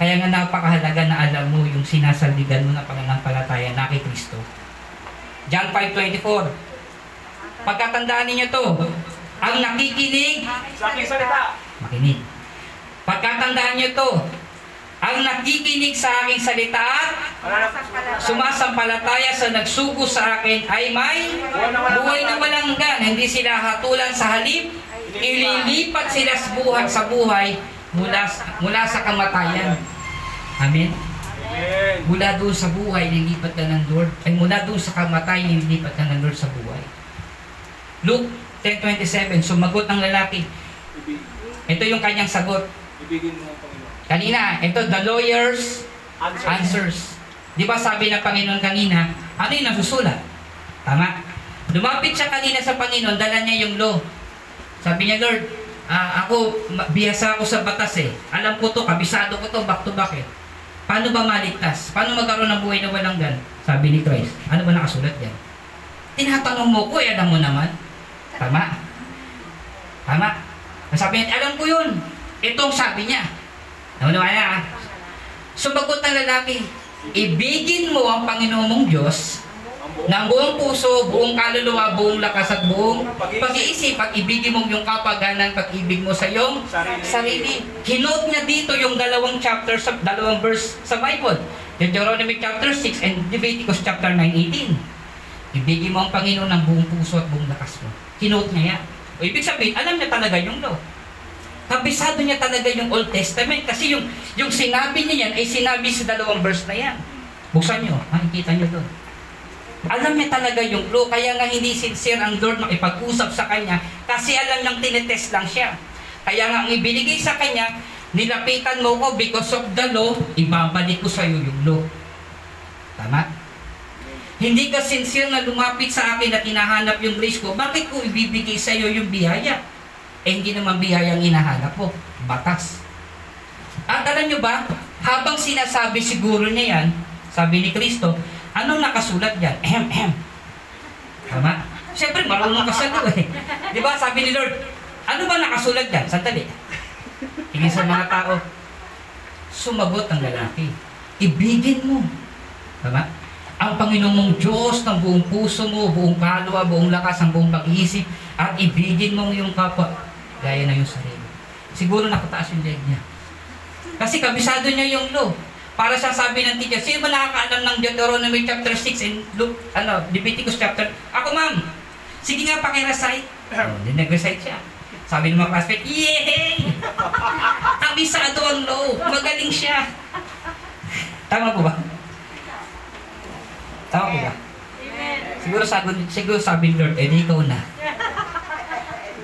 Kaya nga napakahalaga na alam mo yung sinasaldigan mo na pananampalataya na kay Kristo. John 5.24 Pagkatandaan ninyo to, ang nakikinig Sa aking salita. Makinig. Pagkatandaan nyo to, ang nakikinig sa aking salita at sumasampalataya sa nagsugo sa akin ay may buhay na walang hanggan. Hindi sila hatulan sa halip, ililipat sila sa buhay, sa buhay mula, mula sa kamatayan. Amen? Mula doon sa buhay, nilipat ka ng Lord. Ay mula doon sa kamatayan, nilipat ka ng Lord sa buhay. Luke 10.27, sumagot ng lalaki. Ito yung kanyang sagot. Ibigin mo ang. Kanina, ito, the lawyer's Answer. answers. Di ba sabi ng Panginoon kanina, ano yung nasusulat? Tama. Lumapit siya kanina sa Panginoon, dala niya yung law. Sabi niya, Lord, ah, ako, bihasa ako sa batas eh. Alam ko to, kabisado ko to, back to back eh. Paano ba maligtas? Paano magkaroon ng buhay na walang gan? Sabi ni Christ, ano ba nakasulat yan? Tinatanong mo ko, eh, alam mo naman. Tama. Tama. Sabi niya, alam ko yun. Itong sabi niya. Ano naman na? Sumagot ng lalaki, ibigin mo ang Panginoon mong Diyos Ang ng buong puso, buong kaluluwa, buong lakas at buong pag-iisip at ibigin mo yung kapaganan pag-ibig mo sa iyong sarili. sarili. Kinote niya dito yung dalawang chapter sa dalawang verse sa Bible. Deuteronomy chapter 6 and Leviticus chapter 9:18. Ibigin mo ang Panginoon ng buong puso at buong lakas mo. Kinote niya yan. O ibig sabihin, alam niya talaga yung law. Kabisado niya talaga yung Old Testament kasi yung yung sinabi niya yan ay sinabi sa dalawang verse na yan. Buksan niyo, makikita niyo doon. Alam niya talaga yung law, kaya nga hindi sincere ang Lord makipag-usap sa kanya kasi alam niyang tinetest lang siya. Kaya nga ang ibinigay sa kanya, nilapitan mo ko because of the law, ibabalik ko sa iyo yung law. Tama? Hindi ka sincere na lumapit sa akin at hinahanap yung grace ko, bakit ko ibibigay sa iyo yung biyaya? Eh hindi naman biyaya ang hinahanap mo, batas. At alam nyo ba, habang sinasabi siguro niya yan, sabi ni Kristo, anong nakasulat dyan? Ehem, ehem. Tama? Siyempre, marunong ka sa eh. Di ba? Sabi ni Lord, ano ba nakasulat dyan? Sandali. Tingin sa mga tao. Sumagot ang lalaki. Ibigin mo. Tama? Ang Panginoon mong Diyos ng buong puso mo, buong kalwa, buong lakas, ang buong pag-iisip, at ibigin mo yung kapwa. Gaya na yung sarili. Siguro nakataas yung leg niya. Kasi kabisado niya yung law. Para sa sabi ng teacher, sino ba nakakaalam ng Deuteronomy chapter 6 and Luke, ano, Leviticus chapter? Ako ma'am. Sige nga pakirecite. Oh, di nag-recite siya. Sabi ng mga classmate, Yay! Kabisado ang law. Magaling siya. Tama po ba? Tama po ba? Siguro sabi, siguro sabi Lord, eh ikaw na.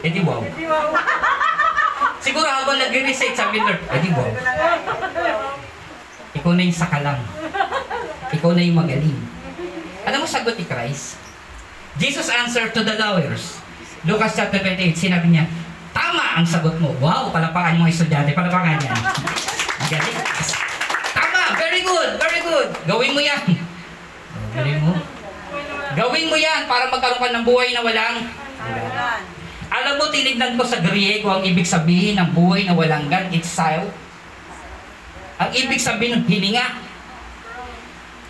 Eh di wow. Siguro habang nag-recite sabi ni Lord, eh di wow. Ikaw na yung sakalang. Ikaw na yung magaling. Alam mo sagot ni Christ? Jesus answered to the lawyers. Lucas chapter 28, sinabi niya, Tama ang sagot mo. Wow, palapakan mo estudyante. Palapakan yan. Galing. Tama, very good, very good. Gawin mo yan. Gawin mo. Gawin mo yan para magkaroon ka ng buhay na walang hanggan. Alam mo, tinignan ko sa Griego ang ibig sabihin ng buhay na walang hanggan, exile. Ang ibig sabihin ng hininga.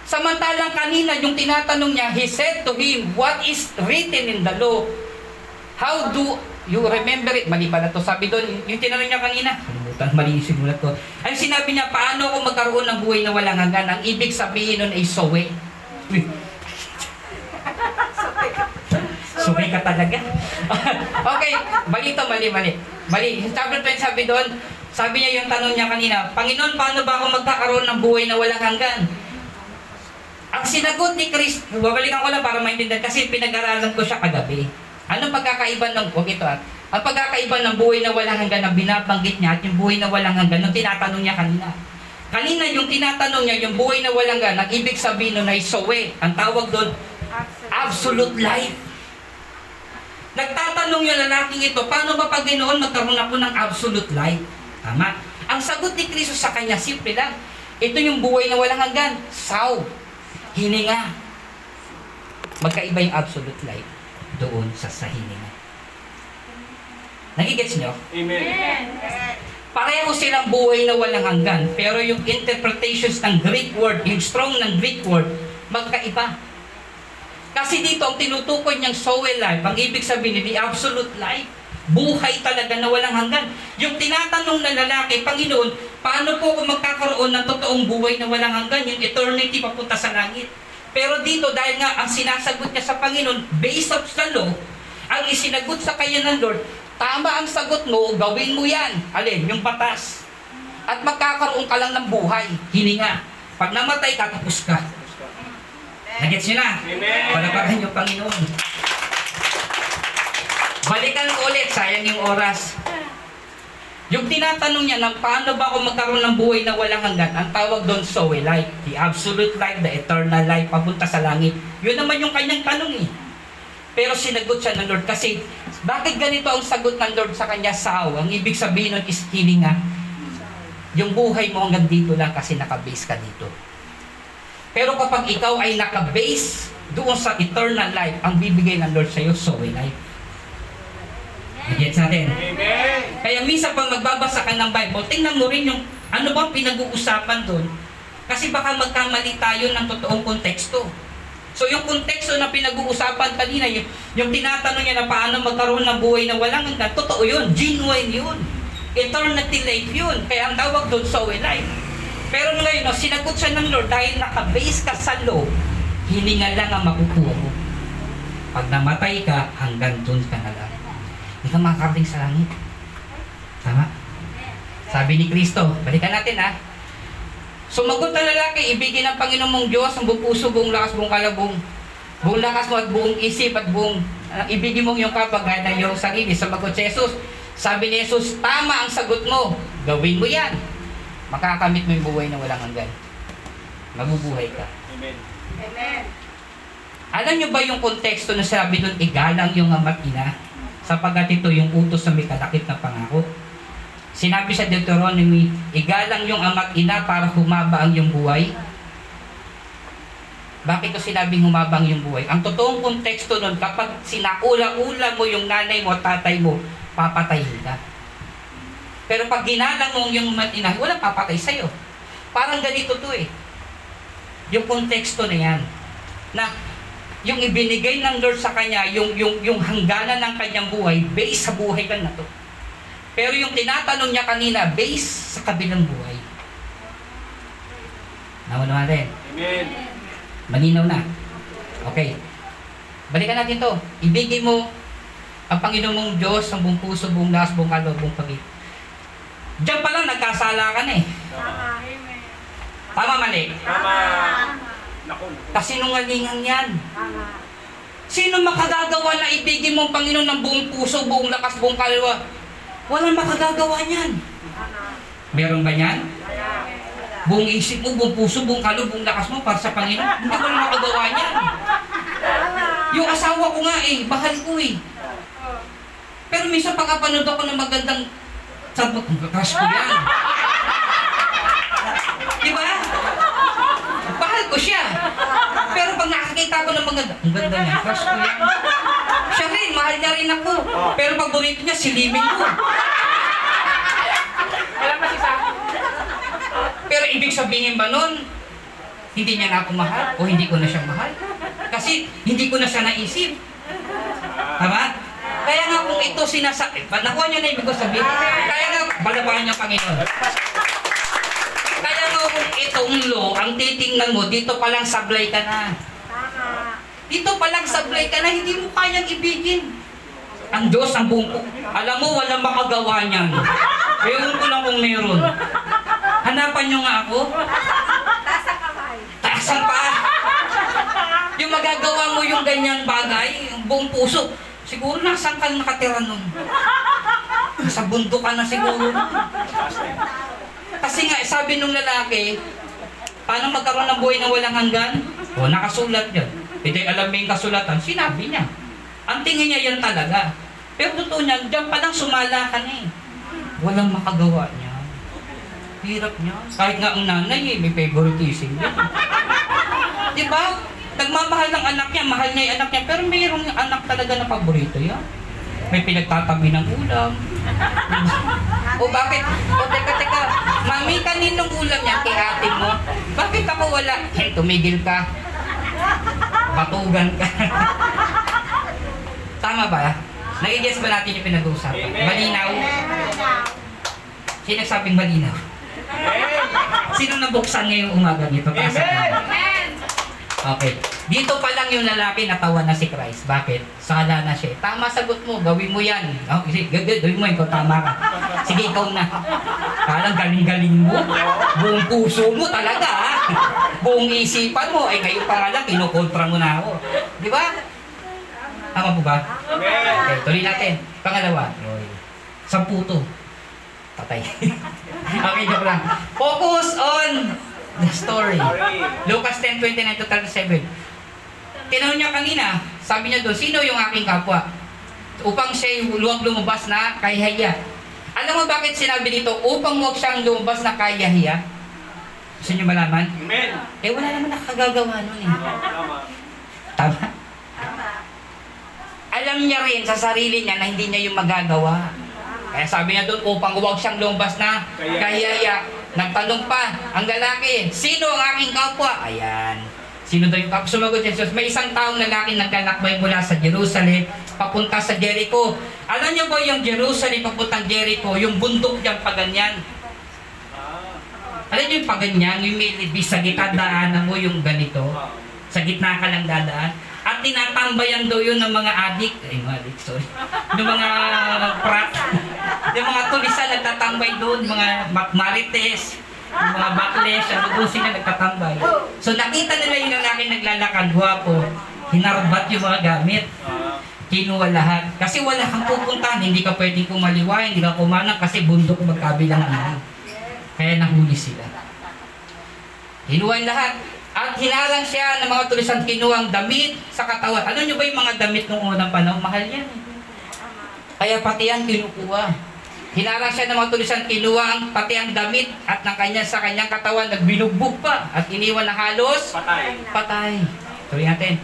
Samantalang kanina, yung tinatanong niya, he said to him, what is written in the law? How do you remember it? Mali pala to. Sabi doon, yung tinanong niya kanina, kalimutan, mali yung simulat ko. Ang sinabi niya, paano ako magkaroon ng buhay na walang hanggan? Ang ibig sabihin nun ay sowe. Suwi ka talaga. okay, mali to, mali, mali. Mali. Chapter 20 sabi doon, sabi niya yung tanong niya kanina, Panginoon, paano ba ako magkakaroon ng buhay na walang hanggan? Ang sinagot ni Chris, babalikan ko lang para maintindihan kasi pinag-aralan ko siya kagabi. Anong pagkakaiba ng, huwag ito ah, ang pagkakaiba ng buhay na walang hanggan na binabanggit niya at yung buhay na walang hanggan nung tinatanong niya kanina. Kanina yung tinatanong niya, yung buhay na walang hanggan, ang ibig sabihin nun ay sowe. Ang tawag doon, absolute life. Nagtatanong yung lalaking ito, paano ba pag ganoon magkaroon ako ng absolute life? Tama. Ang sagot ni Kristo sa kanya, simple lang. Ito yung buhay na walang hanggan. Saw. Hininga. Magkaiba yung absolute life doon sa sa hininga. Nagigets nyo? Amen. Pareho silang buhay na walang hanggan. Pero yung interpretations ng Greek word, yung strong ng Greek word, magkaiba. Kasi dito, ang tinutukoy niyang soul life, ang ibig sabihin, the absolute life, buhay talaga na walang hanggan. Yung tinatanong na lalaki, Panginoon, paano po ako magkakaroon ng totoong buhay na walang hanggan, yung eternity papunta sa langit? Pero dito, dahil nga ang sinasagot niya sa Panginoon, based off sa law, ang isinagot sa kanya ng Lord, tama ang sagot mo, gawin mo yan. Alin, yung batas. At magkakaroon ka lang ng buhay, hininga. Pag namatay ka, tapos ka. Nagets nyo na? Amen. Palapakan niyo, Panginoon. Balikan ko ulit, sayang yung oras. Yung tinatanong niya ng paano ba ako magkaroon ng buhay na walang hanggan, ang tawag doon Zoe life, the absolute life, the eternal life, papunta sa langit. Yun naman yung kanyang tanong eh. Pero sinagot siya ng Lord kasi bakit ganito ang sagot ng Lord sa kanya sao? Ang ibig sabihin nun is hilinga. Yung buhay mo hanggang dito lang kasi nakabase ka dito. Pero kapag ikaw ay nakabase doon sa eternal life, ang bibigay ng Lord sa iyo, Zoe life. Gets natin? Amen. Kaya minsan pag magbabasa ka ng Bible, tingnan mo rin yung ano bang pinag-uusapan doon. Kasi baka magkamali tayo ng totoong konteksto. So yung konteksto na pinag-uusapan kanina, yung, yung tinatanong niya na paano magkaroon ng buhay na walang hanggan, totoo yun, genuine yun. Eternity life yun. Kaya ang tawag doon, Zoe life. Pero ngayon, no, sinagot siya ng Lord dahil nakabase ka sa law, hininga lang ang makukuha mo. Pag namatay ka, hanggang doon ka na lang. Hindi ka makakarating sa langit. Tama? Sabi ni Kristo, balikan natin ha. Sumagot na lalaki, ibigin ng Panginoon mong Diyos ang buong puso, buong lakas, buong kalabong, buong lakas mo at buong isip at buong uh, ibigin mo yung kapagay na iyong sarili. Sumagot si Jesus. Sabi ni Jesus, tama ang sagot mo. Gawin mo yan. Makakamit mo yung buhay na walang hanggan. Mabubuhay ka. Amen. Alam niyo ba yung konteksto na sabi doon, igalang yung ama't ina? Sapagat ito yung utos na may kalakip na pangako. Sinabi sa Deuteronomy, igalang yung ama't ina para humaba ang iyong buhay. Bakit ko sinabing humabang yung buhay? Ang totoong konteksto nun, kapag sinaula-ula mo yung nanay mo at tatay mo, papatayin ka. Pero pag ginalang mo yung ina, wala papatay sa'yo. Parang ganito to eh. Yung konteksto na yan. Na yung ibinigay ng Lord sa kanya, yung, yung, yung hangganan ng kanyang buhay, based sa buhay lang na to. Pero yung tinatanong niya kanina, based sa kabilang buhay. Naman natin. Amen. Malinaw na. Okay. Balikan natin to. Ibigay mo ang Panginoon mong Diyos ang buong puso, buong lakas, buong kaloob, buong pag Diyan pa lang nagkasala ka na eh. Tama. Tama mali. Tama. Kasinungalingan yan. Sino makagagawa na ibigin mo ang Panginoon ng buong puso, buong lakas, buong kaluluwa? Walang makagagawa niyan. Meron ba niyan? Buong isip mo, buong puso, buong kaluluwa, buong lakas mo para sa Panginoon? Hindi ko na makagawa niyan. Yung asawa ko nga eh, bahal ko eh. Pero minsan pagkapanood ako ng magandang sabi ko, crush ko yan. Di ba? Bahal ko siya. Pero pag nakakita ko ng maganda, ang ganda niya, crush ko yan. Siya rin, mahal niya rin ako. Pero pag burrito niya, silimin ko. Alam mo si Pero ibig sabihin ba nun, hindi niya na ako mahal o hindi ko na siya mahal? Kasi hindi ko na siya naisip. Tama? Kaya nga kung ito sinasabi, nakuha niyo na ibig ko sabihin. Kaya nga, balabahan niya ang Panginoon. Kaya nga kung itong law, ang titingnan mo, dito palang sablay ka na. Dito palang sablay ka na, hindi mo kayang ibigin. Ang Diyos, ang buong Alam mo, walang makagawa niyan. Ewan ko lang kung meron. Hanapan niyo nga ako. Taas ang paa. Yung magagawa mo yung ganyang bagay, yung buong puso, siguro nasaan ka nakatira nun? Sa bundok ka na siguro. Kasi nga, sabi nung lalaki, paano magkaroon ng buhay na walang hanggan? O, nakasulat yun. Hindi alam mo yung kasulatan, sinabi niya. Ang tingin niya yan talaga. Pero totoo niya, diyan pa lang sumala ka na eh. Walang makagawa niya. Hirap niya. Kahit nga ang nanay eh, may favoritism. Di ba? Nagmamahal ng anak niya, mahal niya yung anak niya, pero mayroong anak talaga na paborito yan. May pinagtatabi ng ulam. o bakit? O teka, teka. Mami, kaninong ulam yan kay ate mo? Bakit ako wala? Eh, tumigil ka. Batugan ka. Tama ba? Nagigess ba natin yung pinag-uusapan? Malinaw? Sino nagsabing malinaw? Sino nabuksan ngayong umaga nito? Kamay. Okay. Dito pa lang yung lalaki natawa na si Christ. Bakit? Sala na siya. Tama sagot mo. Gawin mo yan. Oh, sige, gawin mo. Ikaw tama ka. Sige, ikaw na. Parang galing-galing mo. Buong puso mo talaga, ha? Buong isipan mo. Ay, kayo pa nga lang, kinukontra mo na ako. Di ba? Tama po ba? Okay, tuloy natin. Pangalawa. Sampu to. Patay. okay, joke lang. Focus on the story. Lucas 10:29 to 37. Tinanong niya kanina, sabi niya doon, sino yung aking kapwa? Upang siya luwag lumabas na kay Hiya. Alam mo bakit sinabi dito, upang huwag siyang lumabas na kay Hiya? Gusto niyo malaman? Amen. Eh wala naman nakagagawa nun eh. Tama. Tama? Alam niya rin sa sarili niya na hindi niya yung magagawa. Kaya sabi niya doon, upang huwag siyang lumabas na Kaya- kay Hiya. Nagtanong pa ang lalaki, sino ang aking kapwa? Ayan. Sino daw yung kapwa? Sumagot Jesus, may isang taong lalaki naglalakbay mula sa Jerusalem papunta sa Jericho. Alam niyo ba yung Jerusalem papuntang Jericho, yung bundok dyan pa ganyan? Alam niyo yung pa ganyan, yung may sa gitna daanan mo yung ganito? Sa gitna ka lang dadaan. At tinatambayan daw yun ng mga adik, ay mga adik, sorry. ng mga prat. yung mga tulisan nagtatambay doon, mga ma- marites, yung mga backlash, ano doon sila nagtatambay. So nakita nila yung lalaki naglalakad, gwapo, hinarbat yung mga gamit, kinuha lahat. Kasi wala kang pupuntahan, hindi ka pwedeng kumaliwa, hindi ka kumanang kasi bundok magkabilang ano. Kaya nahuli sila. Kinuha yung lahat. At hinarang siya ng mga tulisan kinuhang damit sa katawan. Ano nyo ba yung mga damit nung unang panahon? Mahal yan. Kaya pati yan kinukuha. Hinarang siya ng mga tulisan, kinuha ang pati ang damit at ng kanya sa kanyang katawan, nagbinugbog pa at iniwan na halos Patay. patay. Tuloy natin.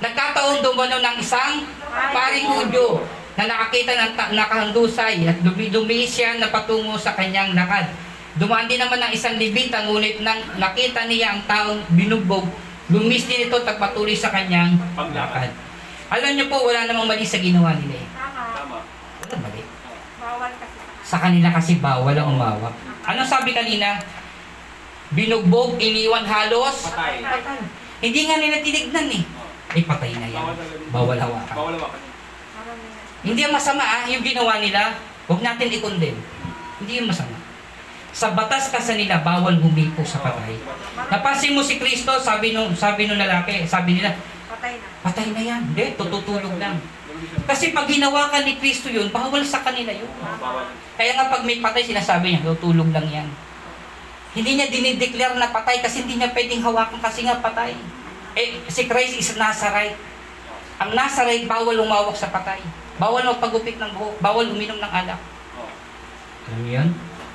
Nagkataon dumano ng isang paring Hudyo na nakakita ng nakahandusay at dumi-dumi siya na patungo sa kanyang lakad. Dumaan din naman ng isang libita, ngunit nang nakita niya ang taong binugbog, lumis din ito at patuloy sa kanyang lakad. Alam niyo po, wala namang mali sa ginawa nila eh. Tama. Wala mali. Bawal kasi. Sa kanila kasi bawal ang umawak. Ano sabi kanina? Binugbog, iniwan halos. Patay. Patay. Hindi nga nila tinignan eh. Eh, patay na yan. Bawal hawakan. Bawal hawakan. Hindi yung masama ah, yung ginawa nila, huwag natin i-condemn. Hindi yung masama. Sa batas kasi nila, bawal humipo sa patay. Napansin mo si Kristo, sabi nung sabi nung lalaki, sabi nila, Patay na. patay na yan. Hindi, tututulog lang. Kasi pag ginawa ka ni Kristo yun, bawal sa kanila yun. Bawal. Kaya nga pag may patay, sinasabi niya, tutulog lang yan. Hindi niya dinideclare na patay kasi hindi niya pwedeng hawakan kasi nga patay. Eh, si Christ is Nazarite. Ang Nazarite, bawal umawak sa patay. Bawal magpagupit ng buhok. Bawal uminom ng alak. Alam niyo yun?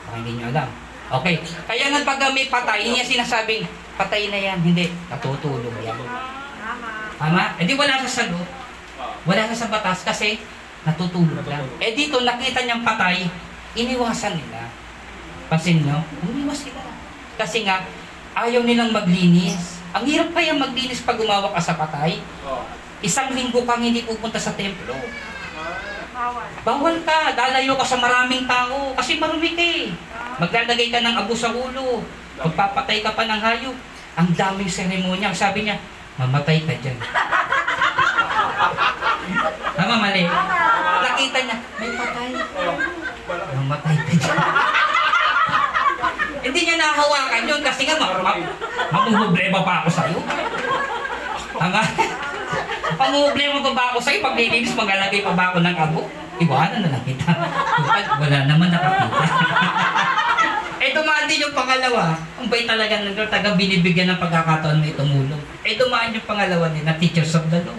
Baka hindi niyo alam. Okay. Kaya nga pag may patay, hindi niya sinasabing, patay na yan. Hindi. Natutulog yan. Tama. Tama? Eh di wala sa salo. Ah. Wala na sa batas kasi natutulog lang. Eh dito, nakita niyang patay, iniwasan nila. Pansin nyo? Umiwas sila. Kasi nga, ayaw nilang maglinis. Ang hirap kaya maglinis pag umawak ka sa patay. Isang linggo kang hindi pupunta sa templo. Bawal. Bawal ka, dalayo ka sa maraming tao. Kasi marumi ka eh. Maglalagay ka ng abo sa ulo. Magpapatay ka pa ng hayop. Ang daming seremonya. Sabi niya, mamatay ka dyan. Tama, mali. Nakita niya, may patay. Mamatay ka dyan. Hindi niya nahawakan yun kasi nga ma- ma- mamumblema pa ako sa'yo. Tama? Pamumblema pa ba ako sa'yo? Pag nilinis, maglalagay pa ba ako ng abo? Iwanan na lang kita. Total, wala naman nakakita. eh dumaan din yung pangalawa. Ang bait talaga ng Lord, taga binibigyan ng pagkakataon may tumulong. Eh dumaan yung pangalawa nila, teachers of the law.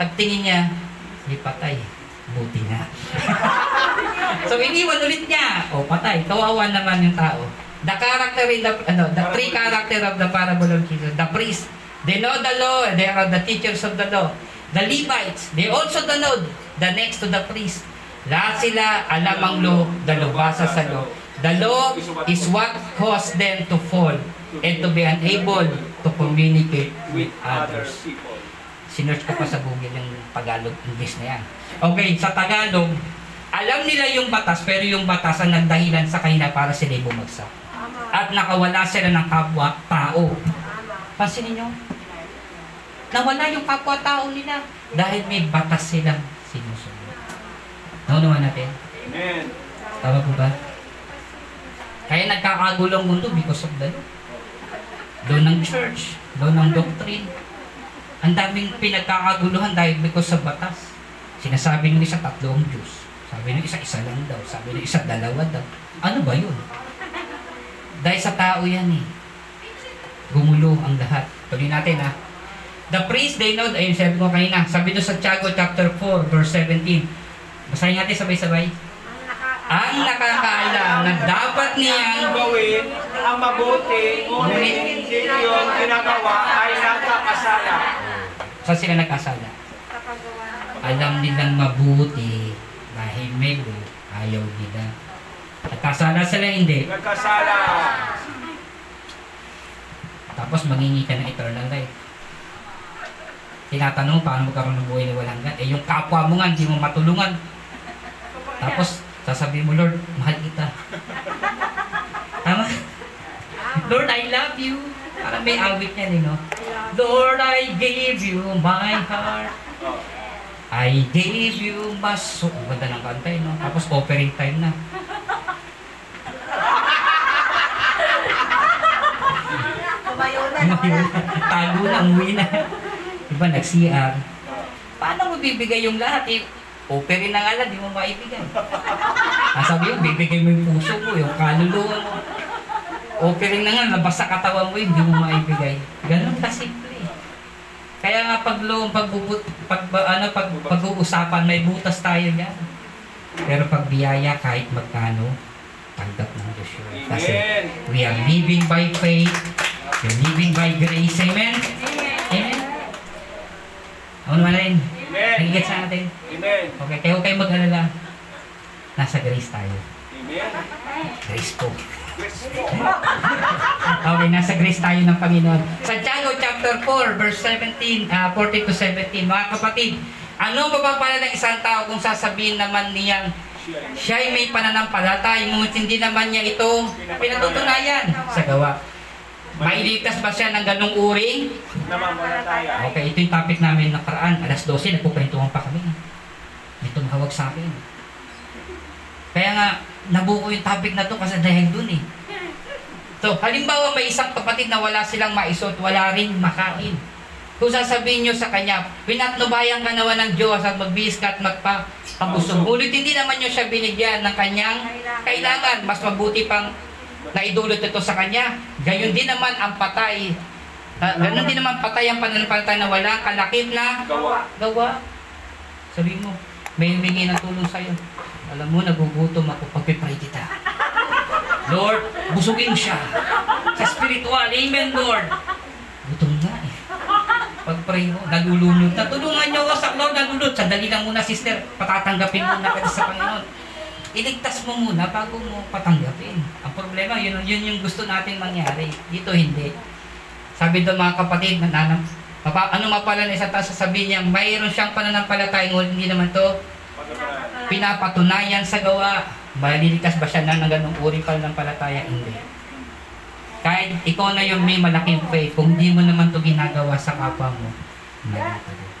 Pagtingin niya, may patay. Buti na. so iniwan ulit niya. O patay. Kawawa naman yung tao. The character in the, ano, the three character of the parable of Jesus. The priest, they know the law, they are the teachers of the law. The Levites, they also the know the next to the priest. Lahat sila alam ang law, the law, basa sa law. The law is what caused them to fall and to be unable to communicate with other others. Sinerch ko pa sa Google yung Tagalog English na yan. Okay, sa Tagalog, alam nila yung batas, pero yung batas ang nagdahilan sa kanila para sila bumagsak. At nakawala sila ng kapwa tao. Pansinin nyo? Nawala yung kapwa tao nila dahil may batas silang sinusunod. Naunawa natin? Amen. Tama po ba? Kaya nagkakagulo ang mundo because of the law. Law ng church, law ng doctrine. Ang daming pinagkakaguluhan dahil because sa batas. Sinasabi ng isa tatlo ang Diyos. Sabi ng isa, isa lang daw. Sabi ng isa, dalawa daw. Ano ba yun? Dahil sa tao yan eh. Gumulo ang lahat. Tuloy natin ha. The priest, they know, ayun sabi ko kanina, sabi doon sa Tiago chapter 4, verse 17. Basahin natin sabay-sabay. Ang naka... Ang nakakaalam na dapat niyang gawin ang mabuti, ngunit hindi yung ginagawa ay nagkakasala. saan sila nagkasala. Alam nilang mabuti dahil may ayaw nila. Nagkasala sila hindi. Nagkasala. Tapos mangingi ka ng eternal life. Tinatanong paano magkaroon ng buhay na walang hanggan. Eh yung kapwa mo nga, hindi mo matulungan. Tapos sasabihin mo, Lord, mahal kita. Tama? Lord, I love you. Parang may awit niya, eh, no? Lord, I gave you my heart. I gave you my soul. Ang Ganda ng kanta, eh, no? Tapos offering time na. Tumayo na. Tumayo na. Tago na, umuwi na. Diba, nag-CR. Paano mo bibigay yung lahat? Eh, offering na nga lang, di mo maibigay. Ah, sabi mo, bibigay mo yung puso mo, yung kaluluwa mo. Offering na nga, labas sa katawan mo, hindi mo maibigay. Ganun kasimple. Kaya nga pag lo, pag, pag, ano, pag, pag-uusapan, may butas tayo niyan. Pero pag biyaya, kahit magkano, tanggap ng Diyos yun. Kasi Amen. we are living by faith, we're living by grace. Amen? Amen? Ano naman rin? Amen. Nagigit sa atin. Amen. Okay, kaya huwag kayong mag-alala. Nasa grace tayo. Amen. Grace po. Yes po. Okay, nasa grace tayo ng Panginoon. Santiago chapter 4, verse 17, ah, 40 to 17. Mga kapatid, ano mapapala ng isang tao kung sasabihin naman niyang siya ay may pananampalatay, ngunit hindi naman niya ito pinatutunayan sa gawa. Mailigtas ba siya ng ganong uri? Namamalataya. Okay, ito yung topic namin nakaraan. Alas 12, nagpuprentuhan pa kami. May tumawag sa akin. Kaya nga, nabuo yung topic na to kasi dahil dun eh. So, halimbawa may isang kapatid na wala silang maisot, wala rin makain. Kung sasabihin nyo sa kanya, pinatnubayan ka naman ng Diyos at magbihis ka at magpapabusog. Ngunit hindi naman nyo siya binigyan ng kanyang kailangan. Mas mabuti pang naidulot ito sa kanya. Gayon din naman ang patay. Uh, ganon din naman patay ang pananampalataya na walang kalakip na Gawa. gawa. Sabi mo, may humingi ng tulong sa'yo. Alam mo, nagugutom ako pagpipray kita. Lord, busugin siya. Sa spiritual, Amen, Lord. Gutom nga eh. Pag-pray mo, nalulunod na. Tulungan niyo ako sa Lord, nalulunod. Sandali lang muna, sister. Patatanggapin muna kita sa Panginoon. Iligtas mo muna bago mo patanggapin. Ang problema, yun, yun yung gusto nating mangyari. Dito hindi. Sabi doon mga kapatid, nananam, Papa, ano mapala na isang tao sasabihin niya, mayroon siyang pananampalataya, ngunit hindi naman to pinapatunayan sa gawa. Malilikas ba siya na ng ganong uri pa ng palataya? Hindi. Kahit ikaw na yung may malaking faith, kung hindi mo naman to ginagawa sa kapwa mo, mali ka din.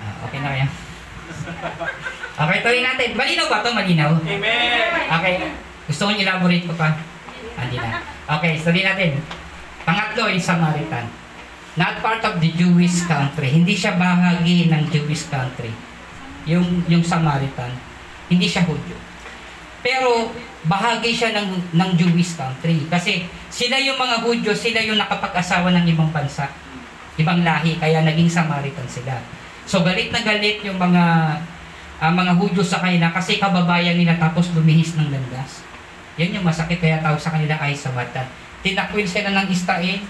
Ah, okay na kaya? Okay, tuloy natin. Malinaw ba to? Malinaw? Amen. Okay. Gusto kong elaborate ko pa? Ah, Hindi na. Okay, tuloy natin. Pangatlo, yung Samaritan. Not part of the Jewish country. Hindi siya bahagi ng Jewish country. Yung, yung Samaritan. Hindi siya Hudyo. Pero, bahagi siya ng, ng Jewish country. Kasi, sila yung mga Hudyo, sila yung nakapag-asawa ng ibang bansa. Ibang lahi, kaya naging Samaritan sila. So, galit na galit yung mga ang mga Hudyo sa kanila kasi kababayan nila tapos lumihis ng landas. Yan yung masakit kaya tawag sa kanila ay Samaritan. Tinakwil sila ng Israel,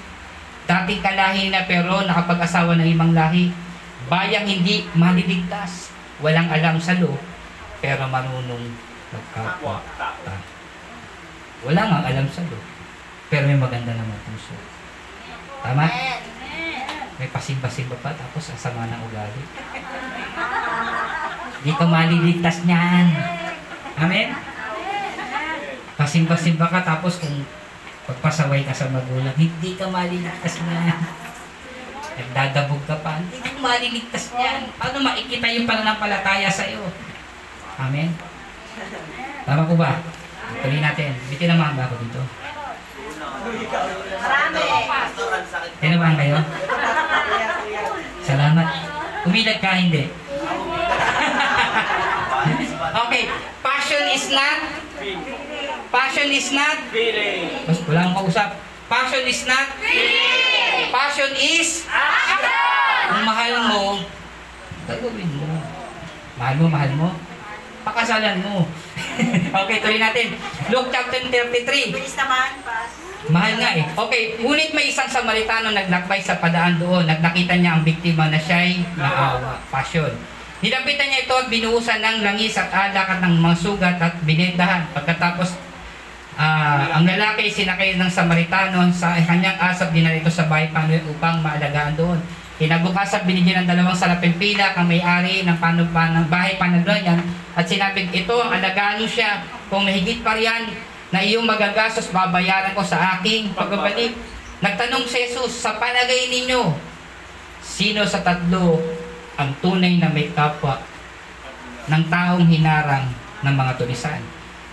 dating kalahi na pero nakapag-asawa ng ibang lahi. Bayang hindi maliligtas, walang alam sa law, pero marunong magkapwa. Kapwa. Wala nga alam sa law, pero may maganda naman puso. Tama? May pasimba-simba pa tapos ang sama ng ugali. Di ka maliligtas niyan. Amen? Pasimba-simba ka tapos kung pagpasaway ka sa magulang, hindi ka maliligtas niyan. Nagdadabog ka pa, hindi ka maliligtas niyan. Paano makikita yung pananampalataya sa iyo? Amen? Tama ko ba? Tuloy natin. Bitin naman ba ako dito? Marami. Tinamaan kayo? Salamat. Umilag ka, hindi. Okay. Passion is not Passion is not Feeling. Mas wala akong kausap. Passion is not Passion is Kung mahal mo, gagawin mo. Mahal mo, mahal mo. Pakasalan mo. okay, tuloy natin. Luke chapter 33. Bilis naman, pas. Mahal nga eh. Okay, ngunit may isang Samaritano naglakbay sa padaan doon. Nagnakita niya ang biktima na siya'y naawa. Passion. Nilapitan niya ito at binuhusan ng langis at alak at ng mga sugat at binentahan. Pagkatapos, ah, ang lalaki sinakay ng Samaritano sa kanyang asap dinala ito sa bahay panuwi upang maalagaan doon. Kinabukasan binigyan ng dalawang salaping pila kang may-ari ng panu ng bahay panaglanyan at sinabing ito ang alagaan mo siya kung mahigit pa riyan na iyong magagastos babayaran ko sa aking pagbabalik. Nagtanong si Jesus, sa palagay ninyo, sino sa tatlo ang tunay na may kapwa ng taong hinarang ng mga tulisan?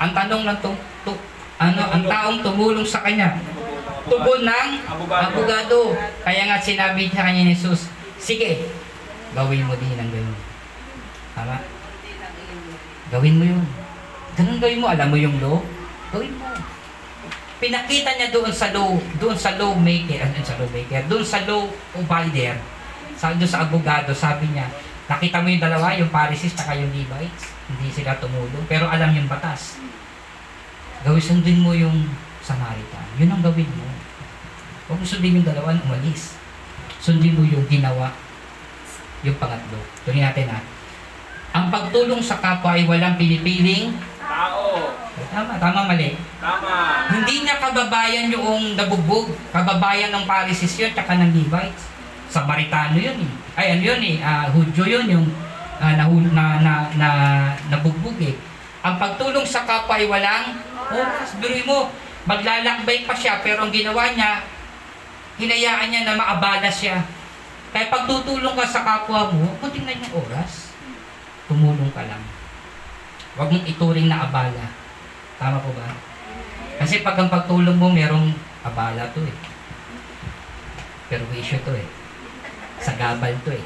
Ang tanong ng tu, tu- ano, ang taong tumulong sa kanya, tugon ng Abogado. Kaya nga sinabi sa kanya ni Jesus, sige, gawin mo din ang ganun. Tama? Gawin mo yun. Ganun gawin mo. Alam mo yung law? Gawin mo. Pinakita niya doon sa law, doon sa law maker, ano sa law maker, doon sa law provider, sa doon sa abogado, sabi niya, Nakita mo yung dalawa, yung Pharisees at yung Levites. Hindi sila tumulong, pero alam yung batas. Gawin sundin mo yung Samaritan. Yun ang gawin mo. Huwag mo sundin yung dalawa, umalis. Sundin mo yung ginawa, yung pangatlo. Tuloy natin ha. Ang pagtulong sa kapwa ay walang pinipiling. Tao. Tama, tama, mali. Tama. Hindi niya kababayan yung nabugbog. Kababayan ng Pharisees yun, tsaka ng Levites. Samaritano yun eh. Ay, ano yun eh, ah, Hudyo yun, yung ah, nahu- na, na, na, nabugbog eh. Ang pagtulong sa kapwa ay walang oras. Biruin mo, maglalakbay pa siya, pero ang ginawa niya, hinayaan niya na maabala siya. Kaya pag tutulong ka sa kapwa mo, kung tingnan yung oras, tumulong ka lang. Huwag mong ituring na abala. Tama po ba? Kasi pag ang pagtulong mo, merong abala to eh. Perwisyo to eh. Sagabal to eh.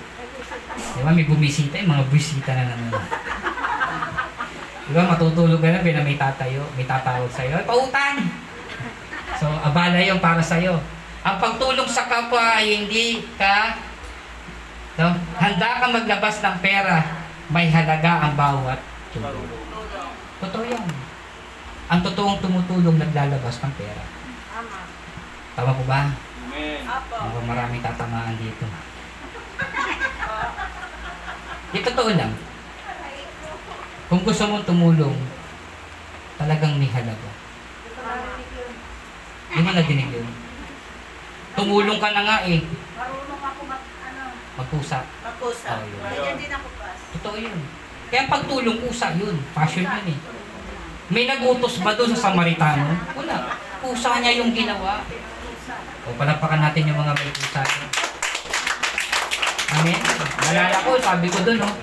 Di ba may bumisita eh, mga bumisita na naman. Di ba matutulog ka na, pero may tatayo, may tatawag sa'yo, "Ay, pautan! So, abala yung para sa'yo. Ang pagtulong sa kapwa ay hindi ka no, handa ka maglabas ng pera, may halaga ang bawat tulong. Totoo yan. Ang totoong tumutulong naglalabas ng pera. Tama. Tama po ba? Amen. Maraming tatamaan dito. Di totoo lang. Kung gusto mong tumulong, talagang may halaga. Di mo nadinig yun? Tumulong ka na nga eh. Marunong ako mag, ano, Magpusa. magpusa. Oh, yun. Ganyan din ako, Pas. Totoo yun. Kaya pagtulong, pusa yun. Passion yun eh. May nagutos ba doon sa Samaritano? Wala. Pusa niya yung ginawa. O palapakan natin yung mga may pusa. Amen? Nalala ko, sabi ko doon, oh.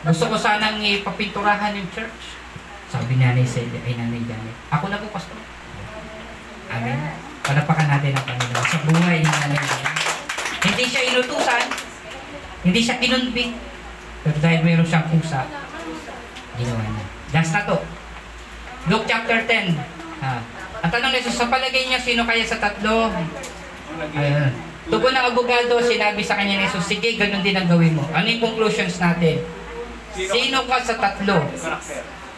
Gusto ko sanang ipapinturahan yung church. Sabi ni Nanay Celia, ay Nanay Janet. Ako na po, Pastor. Amen? Palapakan natin ang Panginoon sa buhay ni Nanay Janet. Hindi siya inutusan. Hindi siya kinunbing. Pero dahil mayroon siyang pusa, ginawa niya. Last na to. Luke chapter 10. Ah. Ang tanong ni Jesus, sa palagay niya, sino kaya sa tatlo? Ayun. Tugon ng abogado, sinabi sa kanya ni Jesus, sige, ganun din ang gawin mo. Ano yung conclusions natin? Sino ka sa tatlo?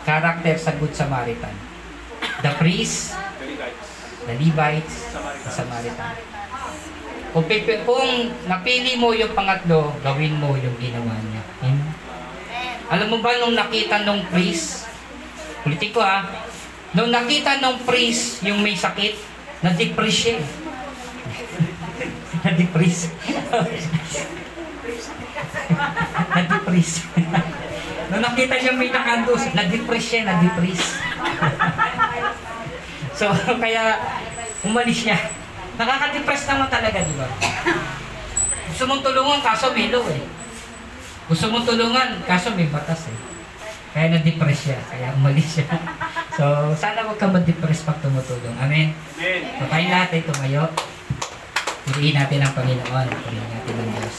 Karakter. Sa Good Samaritan. The priest, the Levites, the Samaritan. Kung, pipi- kung napili mo yung pangatlo, gawin mo yung ginawa niya. Amen? Alam mo ba nung nakita nung priest, politiko ah, nung nakita nung priest yung may sakit, na-depress. Na-depress. na-depress. nung nakita niya may nakandos, na-depress siya, na-depress. so, kaya umalis siya. Nakaka-depress naman talaga, di ba? Gusto mong tulungan, kaso may law eh. Gusto mong tulungan, kaso may batas eh. Kaya na-depress siya, kaya umalis siya. So, sana huwag ka ma-depress pag tumutulong. Amen. Amen. So, tayo natin tumayo. Piliin natin ang Panginoon. Piliin natin ang Diyos.